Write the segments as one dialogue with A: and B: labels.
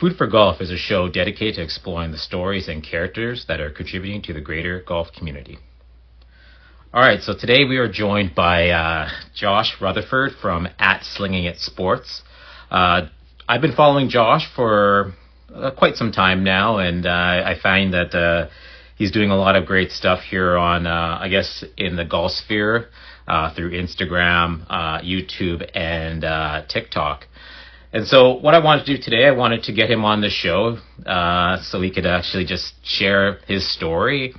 A: Food for Golf is a show dedicated to exploring the stories and characters that are contributing to the greater golf community. All right, so today we are joined by uh, Josh Rutherford from at Slinging It Sports. Uh, I've been following Josh for uh, quite some time now, and uh, I find that uh, he's doing a lot of great stuff here on, uh, I guess, in the golf sphere through Instagram, YouTube, and TikTok. And so, what I wanted to do today, I wanted to get him on the show uh, so he could actually just share his story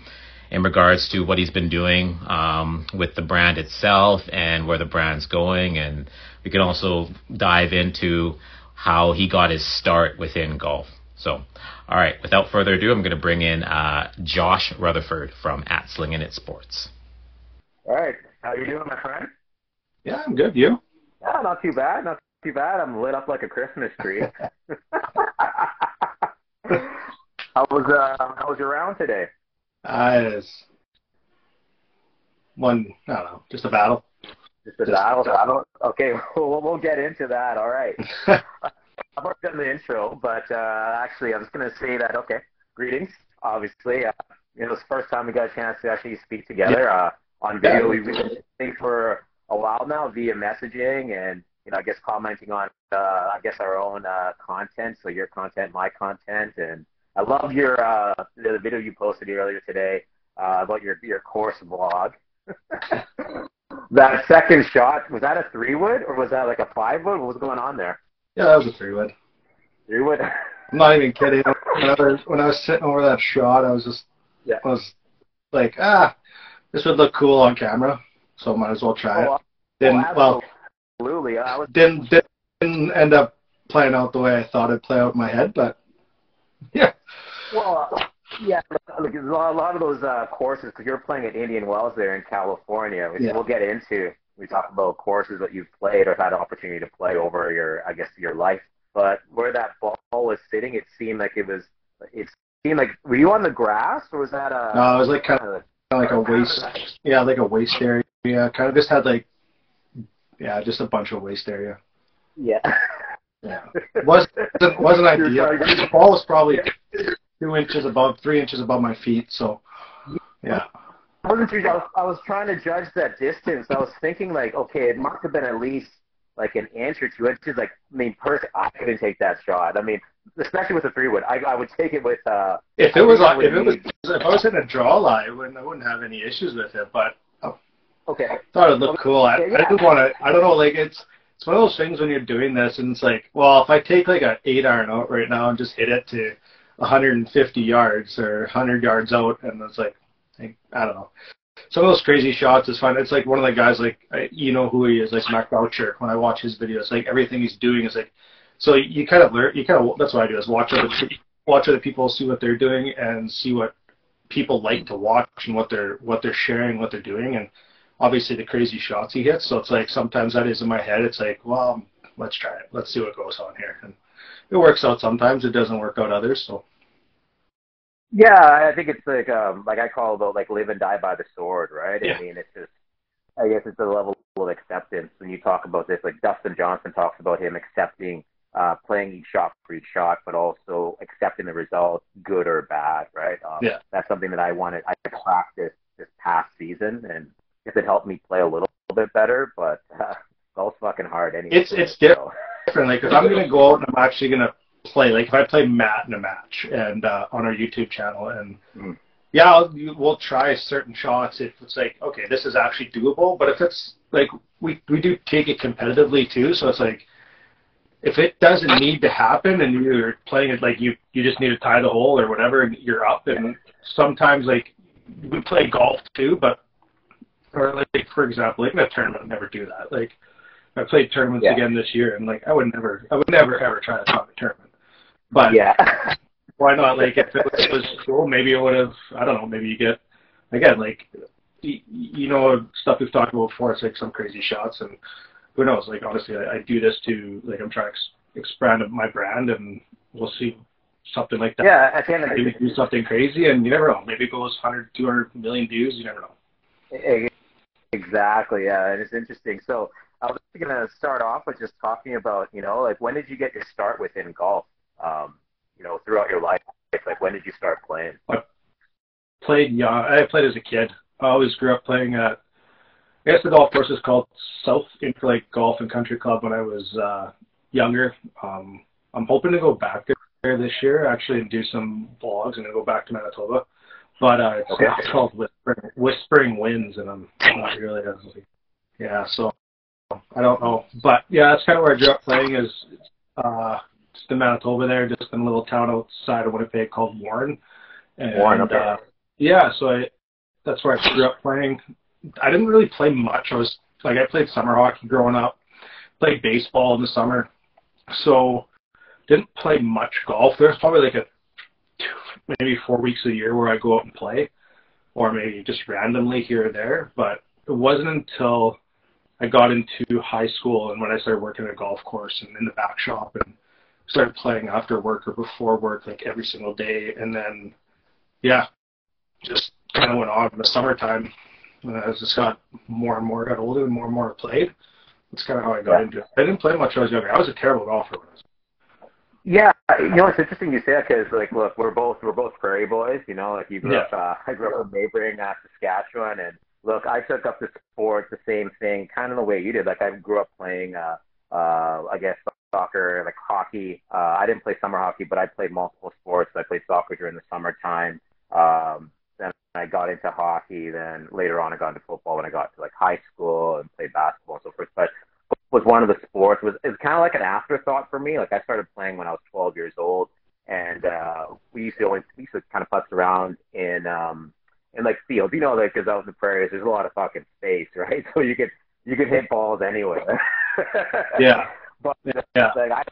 A: in regards to what he's been doing um, with the brand itself and where the brand's going. And we can also dive into how he got his start within golf. So, all right, without further ado, I'm going to bring in uh, Josh Rutherford from At Slinging It Sports.
B: All right, how you doing, my friend?
C: Yeah, I'm good. You?
B: Yeah, not too bad. Not too bad. I'm lit up like a Christmas tree. how was uh how was your round today?
C: Uh, it's one I don't know, just a battle.
B: Just a battle, battle. Okay, we'll we'll get into that. All right. I've already done the intro, but uh, actually, I was going to say that. Okay, greetings. Obviously, uh, you know, it's the first time we got a chance to actually speak together uh, on video. We've been for a while now via messaging and you know, I guess commenting on, uh, I guess our own uh, content. So your content, my content, and I love your uh, the video you posted earlier today uh, about your your course vlog. that second shot was that a three wood or was that like a five wood? What was going on there?
C: Yeah, that was a three wood.
B: Three wood.
C: I'm not even kidding. When I was when I was sitting over that shot, I was just yeah. I was like, ah, this would look cool on camera, so might as well try oh, it. Then, oh, well,
B: Absolutely. I was
C: didn't didn't end up playing out the way I thought it'd play out in my head, but yeah.
B: Well, uh, yeah, look, a lot of those uh, courses because you're playing at Indian Wells there in California, which yeah. we'll get into. We talk about courses that you've played or had opportunity to play over your, I guess, your life. But where that ball was sitting, it seemed like it was. It seemed like were you on the grass or was that a?
C: No, it was like kind of like a waste. Yeah, like a waste area. Kind of just had like yeah, just a bunch of waste area.
B: Yeah.
C: Yeah. wasn't wasn't ideal. The ball was probably two inches above, three inches above my feet. So, yeah.
B: I wasn't sure. I was, I was trying to judge that distance. I was thinking like, okay, it must have been at least like an inch or two inches. Like, I mean, personally, I couldn't take that shot. I mean, especially with a three wood, I, I would take it with. uh
C: If it was, if it was, if I was in a draw lie, I wouldn't, I wouldn't have any issues with it. But
B: Okay.
C: Thought it looked cool. I. I just want to. I don't know. Like it's it's one of those things when you're doing this, and it's like, well, if I take like an eight iron out right now and just hit it to 150 yards or 100 yards out, and it's like, I, I don't know. Some of those crazy shots is fun. It's like one of the guys, like you know who he is, like Mark Boucher. When I watch his videos, like everything he's doing is like, so you kind of learn. You kind of that's what I do is watch other watch other people, see what they're doing, and see what people like to watch and what they're what they're sharing, what they're doing, and obviously the crazy shots he hits. So it's like sometimes that is in my head. It's like, well, let's try it. Let's see what goes on here. And it works out sometimes. It doesn't work out others. So.
B: Yeah, I think it's like um like I call it like live and die by the sword, right?
C: Yeah.
B: I mean, it's just I guess it's a level of acceptance when you talk about this. Like Dustin Johnson talks about him accepting uh, playing each shot for each shot, but also accepting the result, good or bad, right? Um,
C: yeah.
B: That's something that I wanted. I practiced this past season, and if it helped me play a little bit better, but uh, golf's fucking hard anyway.
C: It's it's different, so. like because I'm gonna go out and I'm actually gonna play. Like if I play Matt in a match and uh, on our YouTube channel, and mm. yeah, I'll, we'll try certain shots if it's like okay, this is actually doable. But if it's like we we do take it competitively too, so it's like if it doesn't need to happen and you're playing it like you you just need to tie the hole or whatever and you're up and sometimes like we play golf too but or like for example, like in a tournament, I'd never do that. Like I played tournaments yeah. again this year, and like I would never, I would never ever try to talk a tournament. But
B: yeah,
C: why not? Like if it was, it was cool, maybe it would have. I don't know. Maybe you get again like you know stuff we've talked about before. It's like some crazy shots, and who knows? Like honestly, I, I do this to like I'm trying to ex- expand my brand, and we'll see something like that.
B: Yeah, at the end of the
C: maybe do something crazy, and you never know. Maybe it goes 100, 200 million views. You never know.
B: Exactly. Yeah, and it's interesting. So I was going to start off with just talking about, you know, like when did you get your start within golf? Um, you know, throughout your life? Like, when did you start playing?
C: I played young. I played as a kid. I always grew up playing at. I guess the golf course is called South Interlake Golf and Country Club when I was uh, younger. Um, I'm hoping to go back there this year actually and do some vlogs and then go back to Manitoba. But uh, it's,
B: Okay.
C: it's called Whispering, Whispering Winds, and I'm not really. Yeah, so I don't know, but yeah, that's kind of where I grew up playing. Is uh, just in Manitoba there, just in a little town outside of Winnipeg called Warren. And,
B: Warren, okay.
C: uh, yeah, so I that's where I grew up playing. I didn't really play much. I was like I played summer hockey growing up, played baseball in the summer, so didn't play much golf. There's probably like a two, maybe four weeks a year where I go out and play, or maybe just randomly here or there. But it wasn't until I got into high school and when I started working at a golf course and in the back shop and started playing after work or before work like every single day, and then yeah, just kind of went on in the summertime And I just got more and more got older and more and more I played. That's kind of how I got
B: Yeah.
C: into it. I didn't play much when I was younger. I was a terrible golfer when
B: Yeah, you know it's interesting you say that because like, look, we're both we're both prairie boys. You know, like you grew
C: Yeah.
B: up. Uh, I grew up in neighboring uh, Saskatchewan, and look, I took up the sport the same thing, kind of the way you did. Like I grew up playing, uh, uh, I guess soccer, like hockey. Uh, I didn't play summer hockey, but I played multiple sports. I played soccer during the summertime. Um, then I got into hockey. Then later on, I got into football when I got to like high school and played basketball and so forth. But was one of the sports was it was kind of like an afterthought for me. Like I started playing when I was 12 years old, and uh, we used to always we used to kind of putz around in um in like fields. You know, like because out in the prairies, there's a lot of fucking space, right? So you could you could hit balls anywhere.
C: Yeah.
B: but
C: Yeah.
B: like I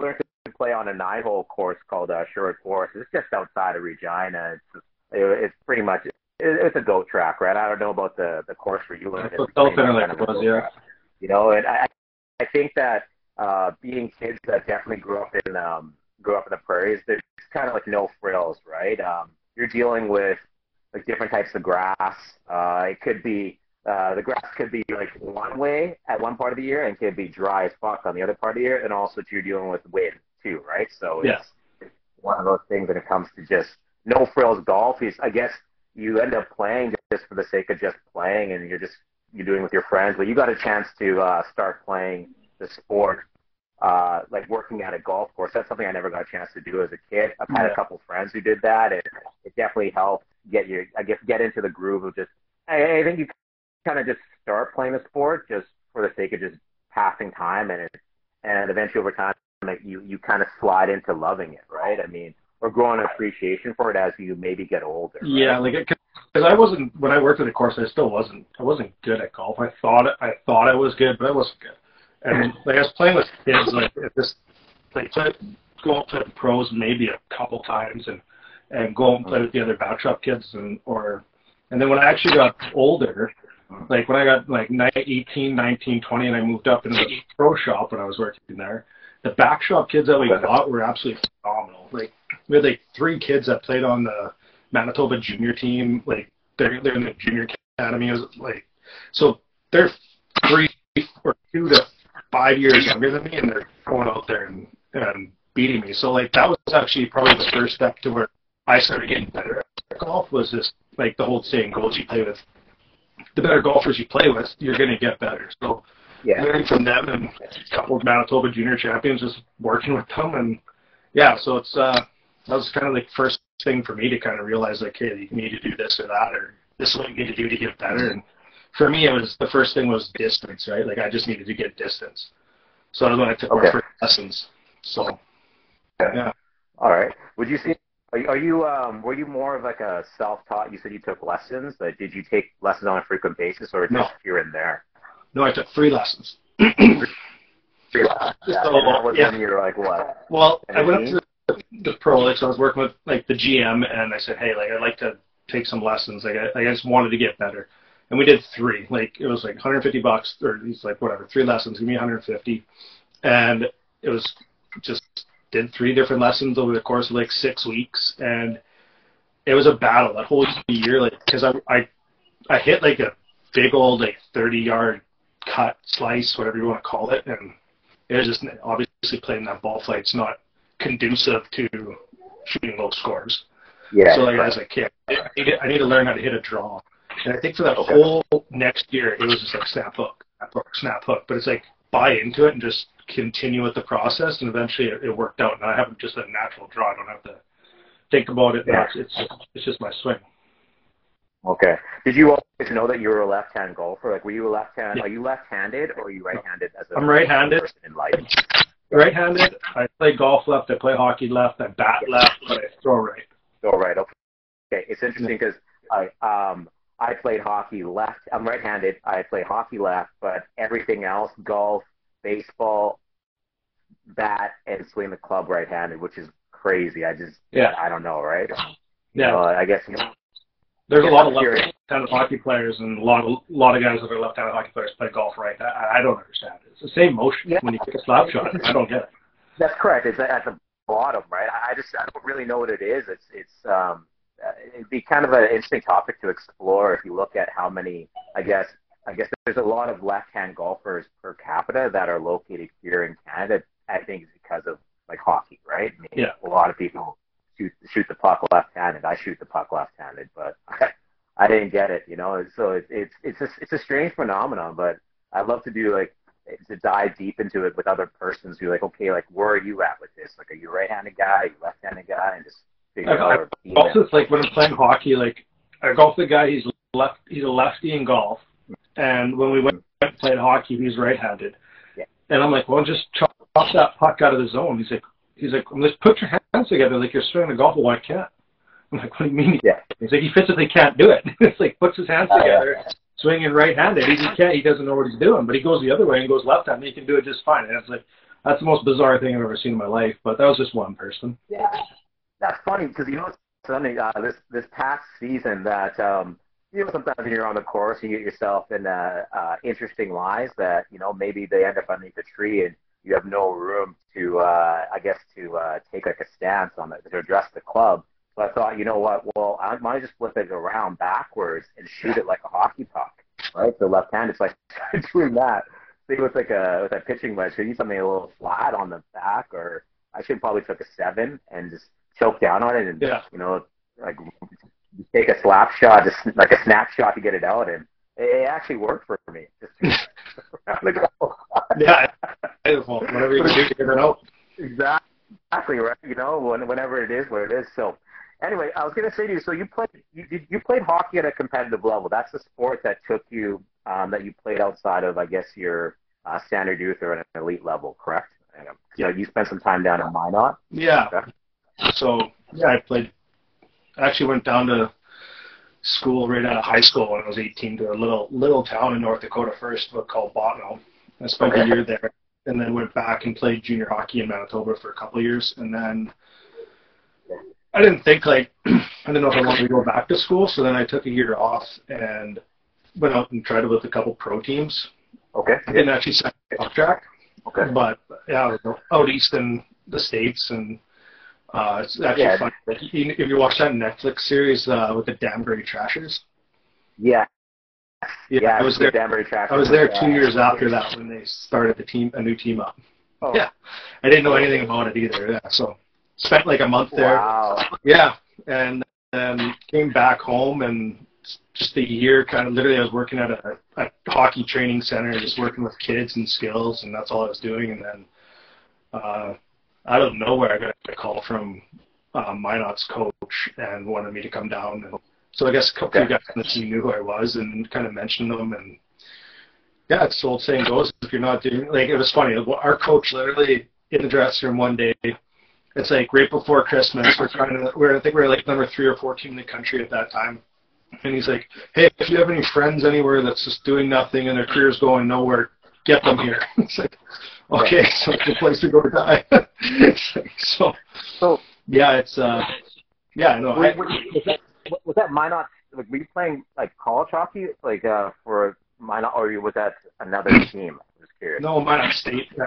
B: learned to play on a nine-hole course called uh, Sherwood Forest. It's just outside of Regina. It's just, it, it's pretty much it, it's a goat track, right? I don't know about the the course where you learned.
C: That's what South Interlake was, yeah.
B: You know, and I I think that uh, being kids that definitely grew up in um, grew up in the prairies, there's kind of like no frills, right? Um, you're dealing with like different types of grass. Uh, it could be uh, the grass could be like one way at one part of the year and could be dry as fuck on the other part of the year, and also you're dealing with wind too, right? So
C: Yeah.
B: it's, it's one of those things when it comes to just no frills golf. Is I guess you end up playing just for the sake of just playing, and you're just you're doing with your friends. But you got a chance to uh, start playing the sport, uh, like working at a golf course. That's something I never got a chance to do as a kid. I've had
C: Yeah.
B: a couple friends who did that, and it definitely helped get you, I guess, get into the groove of just. I, I think you kind of just start playing the sport just for the sake of just passing time, and it, and eventually over time, like you you kind of slide into loving it, right? I mean, or growing an appreciation for it as you maybe get older. right?
C: Yeah, like because I wasn't when I worked at the course, I still wasn't. I wasn't good at golf. I thought I thought I was good, but I wasn't good. And like I was playing with kids, like at this, like play, go out play with pros maybe a couple times, and and go out and play with the other backshop kids, and or and then when I actually got older, like when I got like ni- 18, 19, 20, and I moved up into the pro shop when I was working there, the backshop kids that we got were absolutely phenomenal. Like we had like three kids that played on the Manitoba junior team. Like they're they're in the junior academy. Like so they're three or two to five years younger than me, and they're going out there and, and beating me. So like that was actually probably the first step to where I started getting better at golf. Was just like the whole saying goes you play with. The better golfers you play with, you're going to get better. So
B: yeah.
C: learning from them and a couple of Manitoba junior champions, just working with them, and yeah, so it's uh, that was kind of the first thing for me to kind of realize like, hey, you need to do this or that, or this is what you need to do to get better. And for me, it was the first thing was distance, right? Like I just needed to get distance. So that was when I took
B: Okay.
C: my first lessons. So yeah,
B: All right. Would you see? Are you, are you um were you more of like a self-taught? You said you took lessons. but did you take lessons on a frequent basis, or just
C: No.
B: here and there?
C: no, I took three lessons.
B: Yeah.
C: So,
B: and that was
C: yeah.
B: when you were like what?
C: Well, I went up to the, the pro, like, so I was working with like the GM, and I said, hey, like, I'd like to take some lessons. Like, I, I just wanted to get better, and we did three. Like, it was like 150 bucks, or he's like, whatever, three lessons, give me 150, and it was just did three different lessons over the course of like six weeks, and it was a battle that whole year, like, because I, I, I hit like a big old like 30 yard cut slice, whatever you want to call it, and it was just obviously playing that ball flight's not conducive to shooting low scores.
B: Yeah.
C: So like as a kid, I need, to, I need to learn how to hit a draw. And I think for that okay. whole next year, it was just like snap hook, snap hook, snap hook. But it's like buy into it and just continue with the process, and eventually it, it worked out. And I have just a natural draw. I don't have to think about it. Yeah. It's, it's just my swing.
B: Okay. Did you always know that you were a left-hand golfer? Like, were you a left-hand? Yeah. Are you left-handed or are you right-handed? As a
C: I'm right-handed. In life. Right-handed. I play golf left. I play hockey left. I bat left, but I throw right.
B: Throw right. Okay. It's interesting because I um I played hockey left. I'm right-handed. I play hockey left, but everything else, golf, baseball, bat, and swing the club right-handed, which is crazy. I just yeah. I don't know, right?
C: Yeah.
B: I guess
C: there's a lot of left-handed hockey players and a lot of a lot of guys that are left-handed hockey players play golf right. I, I don't understand it. It's the same motion yeah. when you kick a slap shot. I don't get it.
B: That's correct. It's at the bottom, right? I just I don't really know what it is. It's it's um it'd be kind of an interesting topic to explore if you look at how many I guess I guess there's a lot of left-hand golfers per capita that are located here in Canada. I think it's because of like hockey, right? I mean,
C: yeah.
B: A lot of people shoot shoot the puck left-handed. I shoot the puck left-handed, but I, I didn't get it, you know. So it, it's it's a, it's a strange phenomenon, but I love to do like to dive deep into it with other persons who are like, okay, like where are you at with this? Like, are you a right-handed guy? Are you left-handed guy? And just figure I, out.
C: I, also, it's like when I'm playing hockey, like I golf the guy. He's left. He's a lefty in golf, and when we went and played hockey, he's right-handed.
B: Yeah.
C: And I'm like, well, just chop that puck out of the zone. He's like, he's like, let's put your hands together like you're swinging a golf ball. I can't. I'm like, what do you mean?
B: Yeah.
C: He's like, he physically can't do it. it's like puts his hands together, uh, yeah. swinging right-handed. He can't. He doesn't know what he's doing. But he goes the other way and goes left-handed. He can do it just fine. And it's like that's the most bizarre thing I've ever seen in my life. But that was just one person.
B: Yeah, that's funny because you know funny. Uh, this this past season that um, you know sometimes when you're on the course you get yourself in uh, uh, interesting lies that you know maybe they end up underneath a tree and you have no room to, uh, I guess, to uh, take like a stance on it to address the club. So I thought, you know what? Well, I might just flip it around backwards and shoot it like a hockey puck, right? So left hand, it's like doing that. See, with like a with a pitching wedge, should use something a little flat on the back, or I should probably took a seven and just choke down on it, and
C: yeah.
B: you know, like take a slap shot, just like a snapshot to get it out, and it actually worked for me. Just
C: yeah, well, whatever you do, you know.
B: Exactly right. You know, when, whenever it is, where it is. So, anyway, I was going to say to you. So you played you you played hockey at a competitive level. That's the sport that took you um, that you played outside of, I guess, your uh, standard youth or an elite level, correct? Um, yeah. You spent some time down in Minot.
C: Yeah. Okay. So yeah, I played. I actually went down to school right out of high school when I was 18 to a little little town in North Dakota first, but called Bottineau. I spent okay. a year there, and then went back and played junior hockey in Manitoba for a couple of years, and then I didn't think like I didn't know if I wanted to go back to school, so then I took a year off and went out and tried it with a couple pro teams.
B: Okay.
C: And actually signed off track.
B: Okay.
C: But yeah, out east in the states and uh, it's actually yeah. fun. If you watch that Netflix series uh, with the Danbury Trashers.
B: Yeah.
C: Yeah, yeah I was there.
B: Danbury Trashers.
C: I was there two years after that when they started the team, a new team up. Oh. Yeah, I didn't know anything about it either. Yeah, so spent like a month there.
B: Wow.
C: Yeah, and then came back home and just a year, kind of literally, I was working at a, a hockey training center, just working with kids and skills, and that's all I was doing. And then uh, out of nowhere, I got a call from uh, Minot's coach and wanted me to come down. And so I guess a couple okay. of guys on the team knew who I was and kind of mentioned them. And yeah, it's the old saying goes: if you're not doing like it was funny. Our coach literally in the dressing room one day. It's like right before Christmas. We're trying to. We're I think we we're like number three or four team in the country at that time. And he's like, "Hey, if you have any friends anywhere that's just doing nothing and their career's going nowhere, get them here." it's like, okay, so it's a place to go to die. so, so yeah, it's uh, yeah, no.
B: I, was that was that Minot? Like, were you playing like college hockey, like uh, for Minot, or was that another team? I was curious.
C: No, Minot State. Yeah,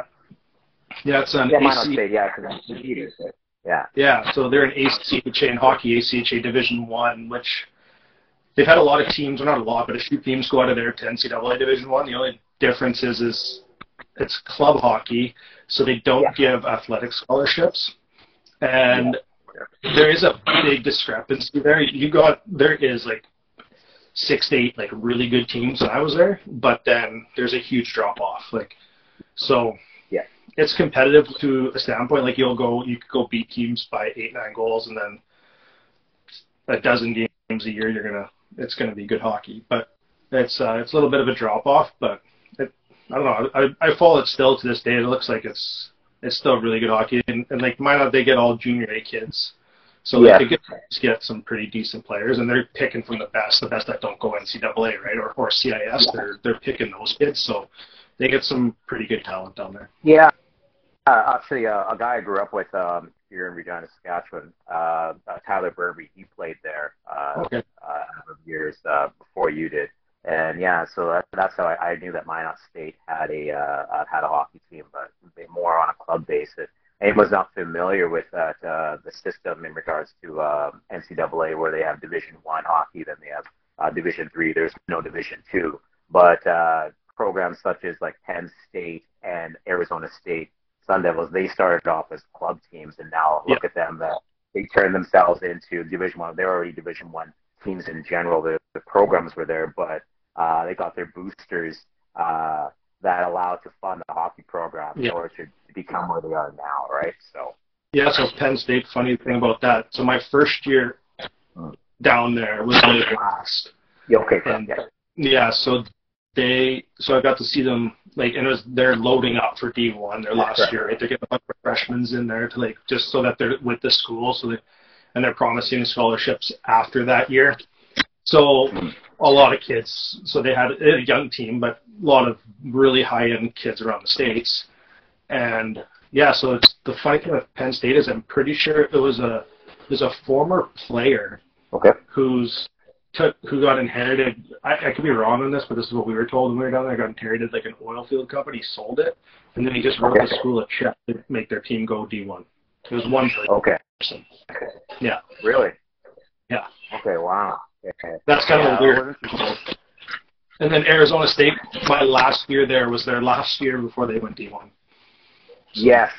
C: yeah, it's an
B: yeah,
C: AC.
B: Minot State. Yeah, because that's Yeah.
C: Yeah, so they're an ACHA in hockey, ACHA Division One, which they've had a lot of teams, well not a lot, but a few teams go out of there to NCAA Division One. The only difference is is it's club hockey, so they don't yeah. give athletic scholarships. And there is a big discrepancy there. You got there is like six to eight like really good teams when I was there, but then there's a huge drop off. Like so
B: yeah.
C: It's competitive to a standpoint. Like you'll go you could go beat teams by eight, nine goals and then a dozen games a year you're gonna it's gonna be good hockey. But it's uh, it's a little bit of a drop off, but I don't know. I I follow it still to this day. It looks like it's it's still really good hockey, and, and like why not? They get all junior A kids, so yeah. they get get some pretty decent players, and they're picking from the best, the best that don't go NCAA, right, or or CIS. Yeah. They're they're picking those kids, so they get some pretty good talent down there.
B: Yeah, uh, actually, uh, a guy I grew up with um, here in Regina, Saskatchewan, uh, uh, Tyler Burby, he played there uh,
C: okay.
B: uh, years uh, before you did. And yeah, so that, that's how I, I knew that Minot State had a uh, had a hockey team, but more on a club basis. And was not familiar with that uh, the system in regards to uh, NCAA, where they have Division One hockey, then they have uh, Division Three. There's no Division Two, but uh, programs such as like Penn State and Arizona State Sun Devils, they started off as club teams, and now look at them. That they turned themselves into Division One. They're already Division One teams in general. The, the programs were there, but uh, they got their boosters uh, that allowed to fund the hockey program in order to, to become where they are now, right? So.
C: Yeah, so Penn State. Funny thing about that. So my first year down there was only last.
B: Yeah, okay.
C: And, yeah. yeah, so they so I got to see them like and it was they're loading up for D one their last right. year, right? They're getting a bunch of freshmen in there to like just so that they're with the school so they and they're promising scholarships after that year. So a lot of kids so they had a young team but a lot of really high end kids around the States. And yeah, so it's the funny thing with Penn State is I'm pretty sure it was a there's a former player
B: okay.
C: who's took who got inherited. I, I could be wrong on this, but this is what we were told when we were down there. Got inherited like an oil field company, sold it, and then he just wrote okay. the school a check to make their team go D1. It was one person.
B: Okay.
C: Okay. Yeah.
B: Really?
C: Yeah.
B: Okay. Wow. Okay.
C: That's kind yeah, of weird. And then Arizona State, my last year there was their last year before they went D1.
B: Yes.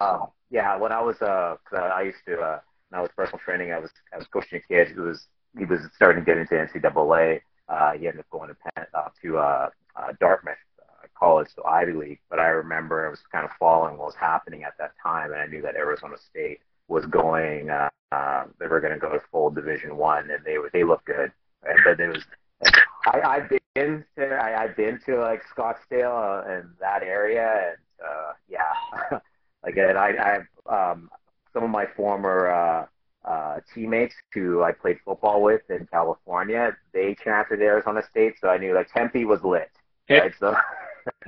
B: Uh, yeah. When I was, uh, I used to, uh, when I was personal training, I was, I was coaching a kid who was he was starting to get into NCAA. Uh, he ended up going to Penn, uh, to uh, uh, Dartmouth uh, College, so Ivy League. But I remember I was kind of following what was happening at that time, and I knew that Arizona State was going. Uh, uh, they were going to go to full Division One, and they they looked good. But it was. I, I've been to I, I've been to like Scottsdale uh, and that area, and uh, yeah, again I I um some of my former uh, uh, teammates who I played football with in California, they transferred to Arizona State, so I knew like Tempe was lit.
C: It, right? So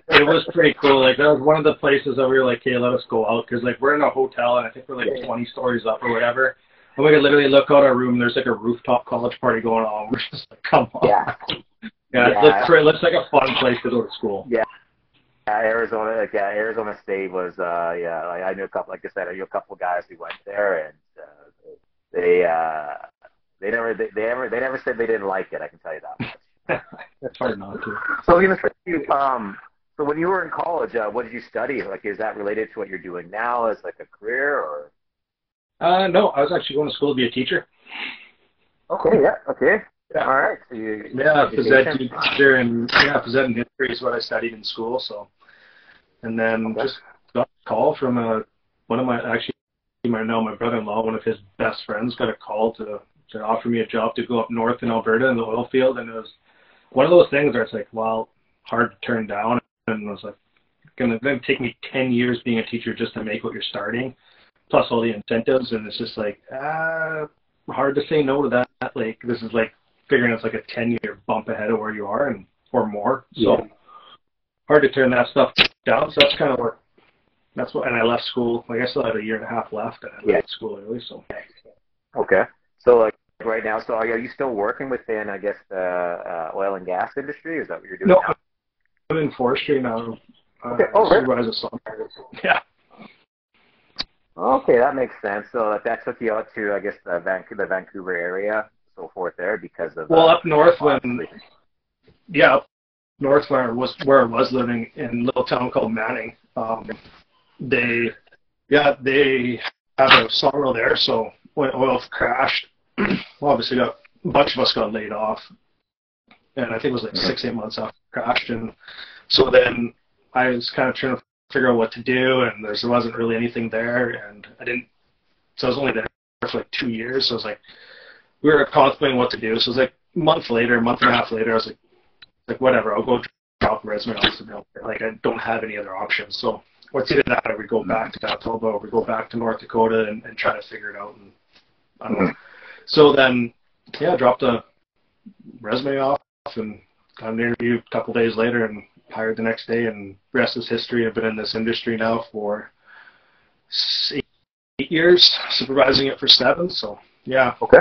C: it was pretty cool. Like that was one of the places that we were like, "Hey, let us go out," because like we're in a hotel and I think we're like 20 stories up or whatever. And we could literally look out our room. And there's like a rooftop college party going on. We're just like, "Come on."
B: Yeah.
C: yeah, yeah. It, looks, it looks like a fun place to go to school.
B: Yeah. Yeah, Arizona, like yeah, Arizona State was, uh, yeah, like I knew a couple, like I said, I knew a couple of guys who went there, and uh, they uh, they never they, they ever they never said they didn't like it. I can tell you that
C: much. That's hard not to.
B: So you know, um, so when you were in college, uh, what did you study? Like, is that related to what you're doing now as like a career or?
C: Uh, no, I was actually going to school to be a teacher.
B: Okay. Yeah. Okay. Yeah. All right. So you,
C: yeah, phys ed teacher and yeah, phys ed and history is what I studied in school. So, and then okay. just got a call from a one of my actually you might know my brother-in-law, one of his best friends, got a call to to offer me a job to go up north in Alberta in the oil field, and it was one of those things where it's like, well, hard to turn down, and it was like, gonna then take me ten years being a teacher just to make what you're starting, plus all the incentives, and it's just like, ah, hard to say no to that. Like this is like figuring it's like a ten year bump ahead of where you are and or more. So yeah. hard to turn that stuff down. So that's kind of where that's what, and I left school. Like I still had a year and a half left, and I yeah. left school early. So.
B: Okay. So like right now, so are you still working within, I guess, the uh, oil and gas industry? Is that what you're doing?
C: No,
B: now?
C: I'm in forestry now.
B: Uh, okay. Oh,
C: really? Yeah.
B: Okay, that makes sense. So that, that took you out to, I guess, the Vancouver, the Vancouver area, so forth there, because of.
C: Well, uh, up north when. Yeah, up north where I was where I was living in a little town called Manning. Um, they yeah they have a sawmill there, so when oil crashed, obviously got a bunch of us got laid off, and I think it was like six eight months after it crashed, and so then I was kind of trying to figure out what to do, and there wasn't really anything there, and I didn't. So I was only there for like two years. So I was like, we were contemplating what to do. So it was like a month later, a month and a half later, I was like, like whatever, I'll go drop a resume off the Like I don't have any other options. So what's either that or we go back to Manitoba or we go back to North Dakota and, and try to figure it out. And I don't know. Hmm. So then, yeah, I dropped a resume off and got an interview a couple days later and hired the next day. And rest is history. I've been in this industry now for eight, years, supervising it for seven. So yeah.
B: Okay.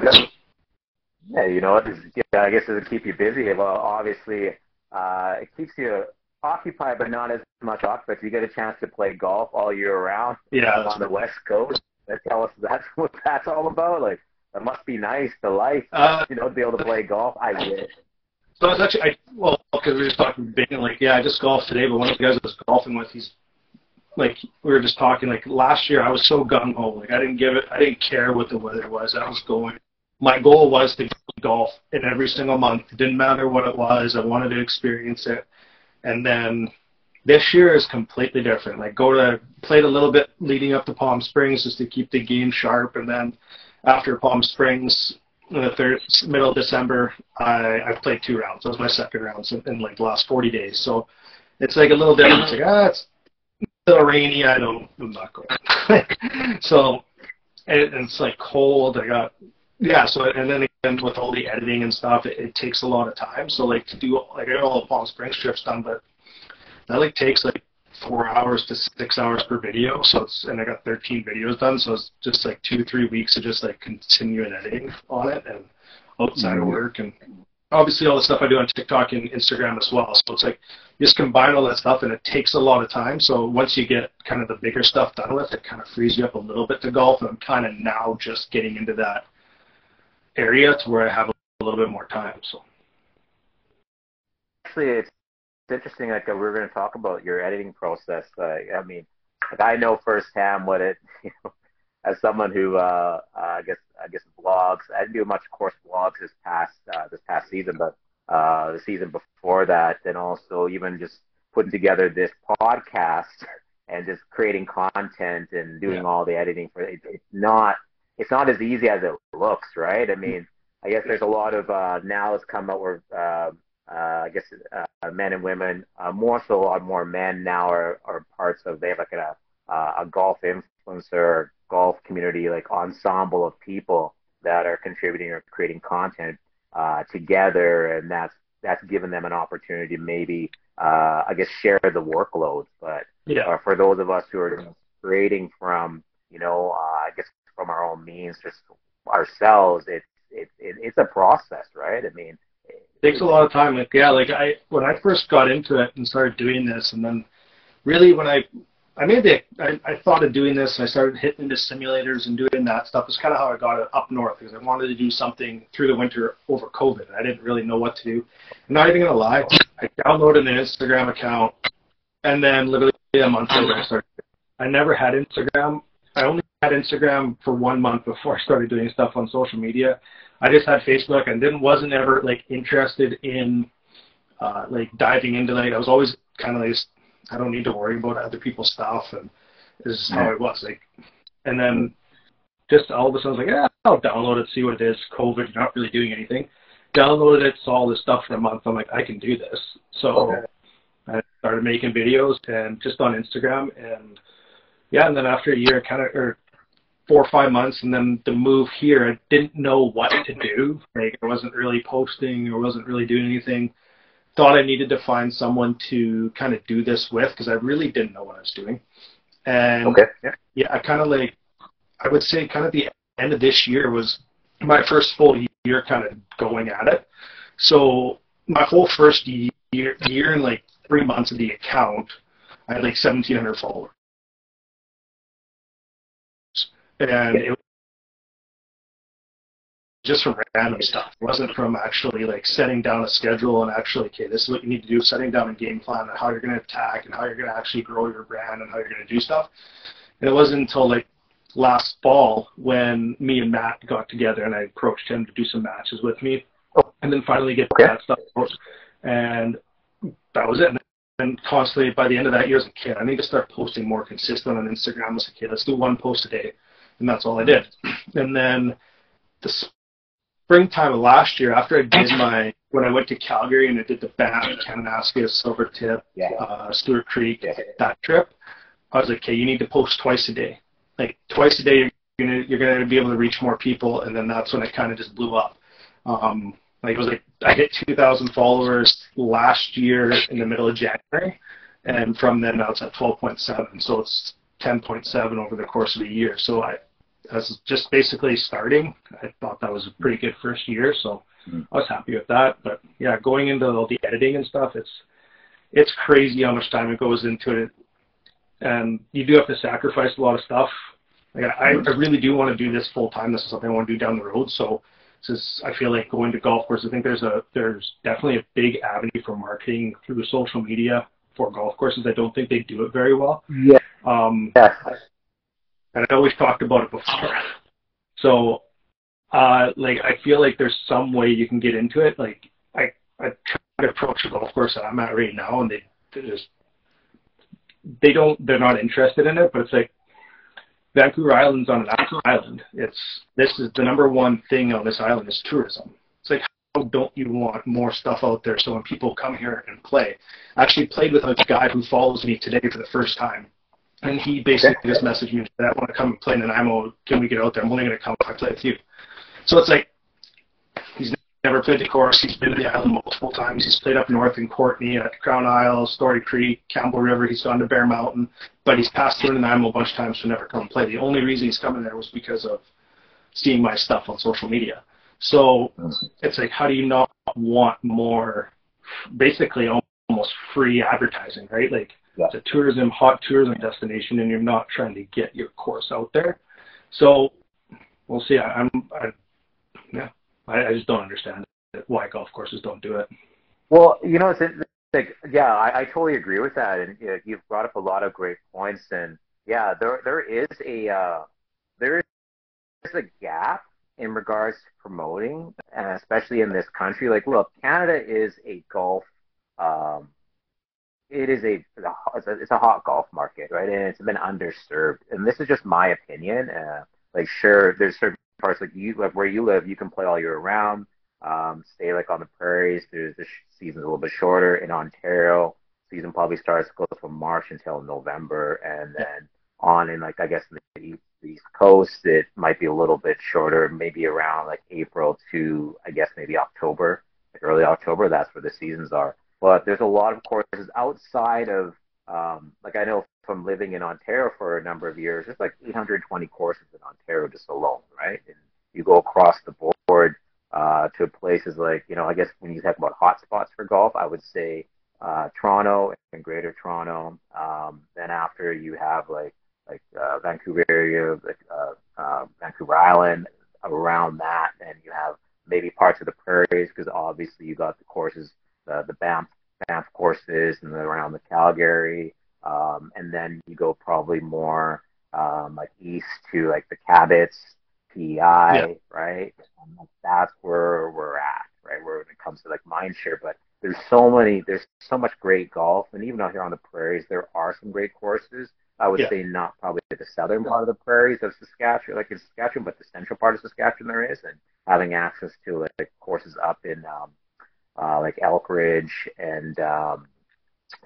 B: Yeah, you know, yeah, I guess it'll keep you busy. Well, obviously, uh, it keeps you occupied, but not as much occupied. You get a chance to play golf all year round.
C: Yeah,
B: on the West Coast. They tell us that's what that's all about. Like, it must be nice, the life,
C: uh,
B: you know, to be able to play golf. I get.
C: So it's actually, I, well, because we were just talking, being like, yeah, I just golfed today, but one of the guys I was golfing with, he's like, we were just talking, like, last year I was so gung ho, like, I didn't give it, I didn't care what the weather was. I was going. My goal was to golf in every single month. It didn't matter what it was. I wanted to experience it. And then this year is completely different. Like go to played a little bit leading up to Palm Springs just to keep the game sharp, and then after Palm Springs, the third middle of December, I I played two rounds. That was my second round in like the last 40 days. So it's like a little different. It's like ah, it's little rainy. I don't. I'm not going. so and it's like cold. I got yeah. So and then again with all the editing and stuff, it, it takes a lot of time. So like to do like I got all the Palm Springs trips done, but that like takes like four hours to six hours per video. So it's and I got 13 videos done. So it's just like two three weeks of just like continuing editing on it and outside mm-hmm. of work and obviously all the stuff I do on TikTok and Instagram as well. So it's like you just combine all that stuff and it takes a lot of time. So once you get kind of the bigger stuff done with, it kind of frees you up a little bit to golf. And I'm kind of now just getting into that area to where I have a little bit more time. So
B: actually, it's interesting. Like we are going to talk about your editing process. Like, I mean, like I know firsthand what it. You know, as someone who uh, uh, I guess I guess blogs. I didn't do much of course blogs this past uh, this past season, but uh, the season before that, and also even just putting together this podcast and just creating content and doing yeah. all the editing for it. It's not it's not as easy as it looks, right? I mean, I guess there's a lot of uh, now it's come out where uh, I guess uh, men and women, uh, more so are more men now are, are parts of they have like a uh, a golf influencer golf community like ensemble of people that are contributing or creating content uh, together, and that's that's given them an opportunity to maybe uh, I guess share the workload. But
C: yeah.
B: uh, for those of us who are creating from you know uh, I guess from our own means, just ourselves, it's it, it, it's a process, right? I mean,
C: takes a lot of time. Like yeah, like I when I first got into it and started doing this, and then really when I I made the I, I thought of doing this and I started hitting into simulators and doing that stuff. It's kind of how I got it up north because I wanted to do something through the winter over COVID. I didn't really know what to do. I'm not even gonna lie. I downloaded an Instagram account and then literally a month later I started. I never had Instagram. I only had Instagram for one month before I started doing stuff on social media. I just had Facebook and then wasn't ever like interested in uh, like diving into like I was always kind of like I don't need to worry about other people's stuff and this is how it was like and then just all of a sudden I was like yeah I'll download it see what it is COVID you're not really doing anything. Downloaded it saw all this stuff for a month I'm like I can do this. So okay. I started making videos and just on Instagram and yeah and then after a year kind of or four or five months and then the move here I didn't know what to do like I wasn't really posting or wasn't really doing anything thought I needed to find someone to kind of do this with because I really didn't know what I was doing and
B: okay. yeah.
C: yeah I kind of like I would say kind of the end of this year was my first full year kind of going at it so my whole first year year and like three months of the account I had like 1700 followers and it was just from random stuff. It wasn't from actually like setting down a schedule and actually, okay, this is what you need to do, setting down a game plan and how you're going to attack and how you're going to actually grow your brand and how you're going to do stuff. And it wasn't until like last fall when me and Matt got together and I approached him to do some matches with me, oh. and then finally get okay. that stuff out. And that was it. And constantly by the end of that year, I was like, okay, I need to start posting more consistent on Instagram. I was like, okay, let's do one post a day, and that's all I did. And then the springtime of last year, after I did my when I went to Calgary and I did the Banff, Kananaskis, Silvertip, yeah. uh, Stewart Creek, yeah. that trip, I was like, okay, you need to post twice a day. Like twice a day, you're gonna you're gonna be able to reach more people, and then that's when it kind of just blew up. Um, like it was like I hit 2,000 followers last year in the middle of January, and from then now it's at 12.7. So it's 10.7 over the course of a year. So I as just basically starting. I thought that was a pretty good first year, so mm-hmm. I was happy with that. But yeah, going into all the editing and stuff, it's it's crazy how much time it goes into it, and you do have to sacrifice a lot of stuff. Like I, I really do want to do this full time. This is something I want to do down the road. So this I feel like going to golf courses. I think there's a there's definitely a big avenue for marketing through social media for golf courses. I don't think they do it very well.
B: Yeah.
C: Um, yeah and I always talked about it before. So, uh, like, I feel like there's some way you can get into it. Like, I, I try to approach the golf course that I'm at right now, and they, they just, they don't, they're not interested in it, but it's like, Vancouver Island's on an island. It's, this is the number one thing on this island is tourism. It's like, how don't you want more stuff out there so when people come here and play? I actually played with a guy who follows me today for the first time and he basically just messaged me and said, I want to come and play in Nanaimo. Can we get out there? I'm only going to come if I play with you. So it's like, he's never played the course. He's been to the island multiple times. He's played up north in Courtenay, at Crown Isle, Storey Creek, Campbell River. He's gone to Bear Mountain, but he's passed through Nanaimo a bunch of times to never come and play. The only reason he's coming there was because of seeing my stuff on social media. So it's like, how do you not want more, basically almost free advertising, right? Like. It's a tourism, hot tourism destination, and you're not trying to get your course out there. So we'll see. I, I'm, I, yeah, I, I just don't understand why golf courses don't do it.
B: Well, you know, it's like, yeah, I, I totally agree with that, and you know, you've brought up a lot of great points, and yeah, there there is a uh, there is a gap in regards to promoting, and especially in this country. Like, look, Canada is a golf um, it is a it's, a it's a hot golf market, right? And it's been underserved. And this is just my opinion. Uh, like, sure, there's certain parts like you like where you live, you can play all year round. Um, stay like on the prairies. There's the season's a little bit shorter in Ontario. Season probably starts goes from March until November, and then on in like I guess the east, the east coast it might be a little bit shorter, maybe around like April to I guess maybe October, like early October. That's where the seasons are. But there's a lot of courses outside of, um, like I know from living in Ontario for a number of years, there's like 820 courses in Ontario just alone, right? And you go across the board uh, to places like, you know, I guess when you talk about hotspots for golf, I would say uh, Toronto and Greater Toronto. Um, then after you have like like uh, Vancouver area, like uh, uh, Vancouver Island, around that, and you have maybe parts of the prairies because obviously you got the courses the, the Banff, Banff courses and around the Calgary. Um, and then you go probably more um, like east to like the Cabots, PEI, yeah. right? Um, that's where we're at, right? Where when it comes to like mindshare, but there's so many, there's so much great golf, and even out here on the prairies, there are some great courses. I would yeah. say not probably the southern part of the prairies of Saskatchewan, like in Saskatchewan, but the central part of Saskatchewan there is, and having access to like courses up in um, uh, like Elk Ridge and um,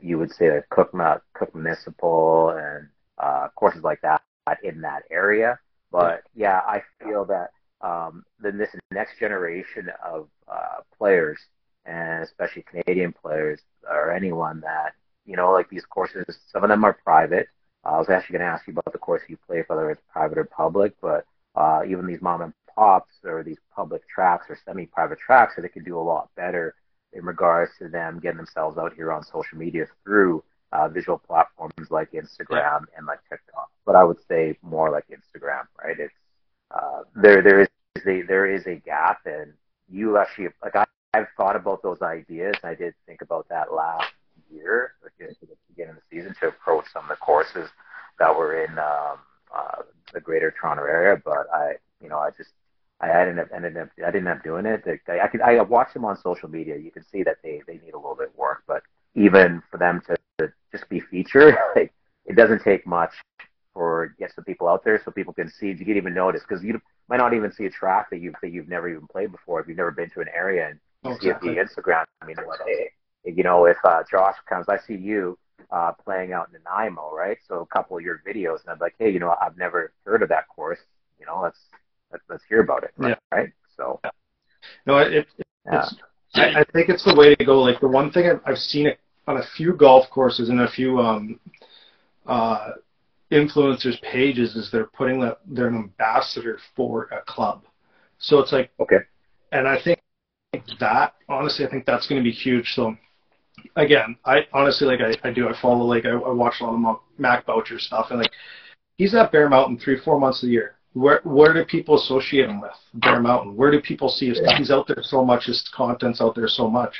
B: you would say like Cooke, Cooke Municipal and uh, courses like that in that area. But yeah, I feel that um, then this next generation of uh, players, and especially Canadian players or anyone that you know, like these courses, some of them are private. I was actually going to ask you about the course you play, whether it's private or public, but uh, even these mom and pops or these public tracks or semi-private tracks, so they can do a lot better in regards to them getting themselves out here on social media through uh, visual platforms like Instagram and like TikTok. But I would say more like Instagram, right? It's uh, there. There is a there is a gap, and you actually like I, I've thought about those ideas. I did think about that last year, at the beginning of the season, to approach some of the courses that were in um, uh, the Greater Toronto area, but I, you know, I just I up ended up I didn't end up doing it. I, I could I watched them on social media. You can see that they they need a little bit of work, but even for them to, to just be featured, like, it doesn't take much for get some people out there so people can see. You can even notice because you might not even see a track that you that you've never even played before if you've never been to an area and you exactly. see it via Instagram. I mean, like, hey, you know, if uh, Josh comes, I see you uh, playing out in Nanaimo, right? So a couple of your videos, and I'm like, hey, you know, I've never heard of that course. You know, let's let's, let's hear about it, right? Yeah. right? So,
C: yeah. no, it, it yeah. it's. I, I think it's the way to go. Like the one thing I've, I've seen it on a few golf courses and a few um, uh, influencers pages is they're putting that they're an ambassador for a club. So it's like
B: okay,
C: and I think that honestly, I think that's going to be huge. So again, I honestly like I, I do I follow like I, I watch a lot of Mac Boucher stuff and like he's at Bear Mountain three four months a year. Where where do people associate him with Bear Mountain? Where do people see his? Yeah. He's out there so much. His content's out there so much.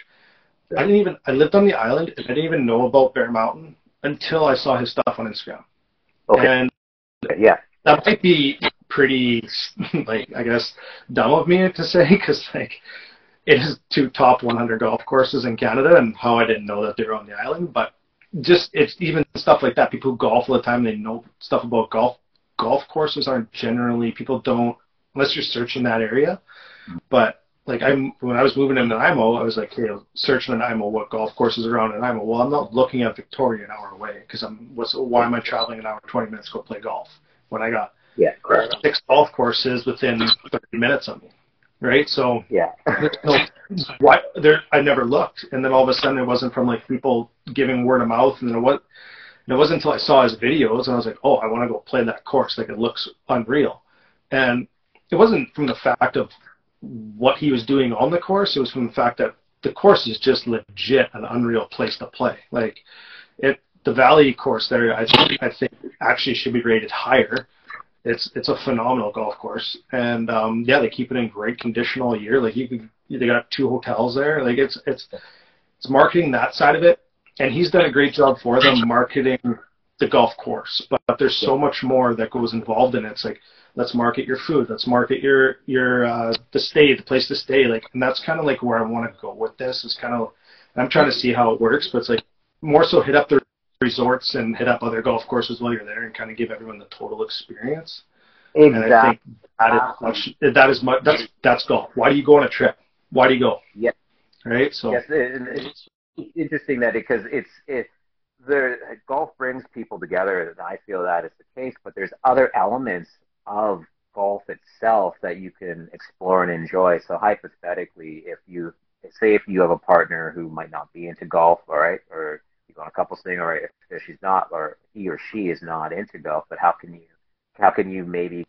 C: I didn't even I lived on the island and I didn't even know about Bear Mountain until I saw his stuff on Instagram.
B: Okay.
C: And
B: yeah,
C: that might be pretty like I guess dumb of me to say because like it is two top 100 golf courses in Canada and how I didn't know that they were on the island, but just it's even stuff like that. People who golf all the time, they know stuff about golf. Golf courses aren't generally people don't unless you're searching that area, but like I'm when I was moving to Nanaimo, I was like, hey, searching Nanaimo, what golf courses are around Nanaimo. Well, I'm not looking at Victoria an hour away because I'm what's why am I traveling an hour twenty minutes to go play golf when I got
B: yeah correct.
C: six golf courses within thirty minutes of me, right? So
B: yeah,
C: no, why there I never looked, and then all of a sudden it wasn't from like people giving word of mouth, and then what. And it wasn't until I saw his videos and I was like, oh, I want to go play that course. Like it looks unreal, and it wasn't from the fact of what he was doing on the course. It was from the fact that the course is just legit an unreal place to play. Like it, the Valley course there, I think, I think actually should be rated higher. It's it's a phenomenal golf course, and um, yeah, they keep it in great condition all year. Like you could, they got two hotels there. Like it's it's it's marketing that side of it, and he's done a great job for them marketing the golf course. But, but there's so much more that goes involved in it. It's like let's market your food let's market your your uh the stay the place to stay like and that's kind of like where i want to go with this. Is kind of i'm trying to see how it works but it's like more so hit up the resorts and hit up other golf courses while you're there and kind of give everyone the total experience.
B: Exactly. and i think
C: that is much that is much that's that's golf. Why do you go on a trip? Why do you go?
B: Yeah
C: right? So
B: yes it's interesting that because it's it the golf brings people together i feel that is the case but there's other elements of golf itself that you can explore and enjoy. So hypothetically, if you say if you have a partner who might not be into golf, all right, or you go on a couple thing, or if, if she's not, or he or she is not into golf, but how can you, how can you maybe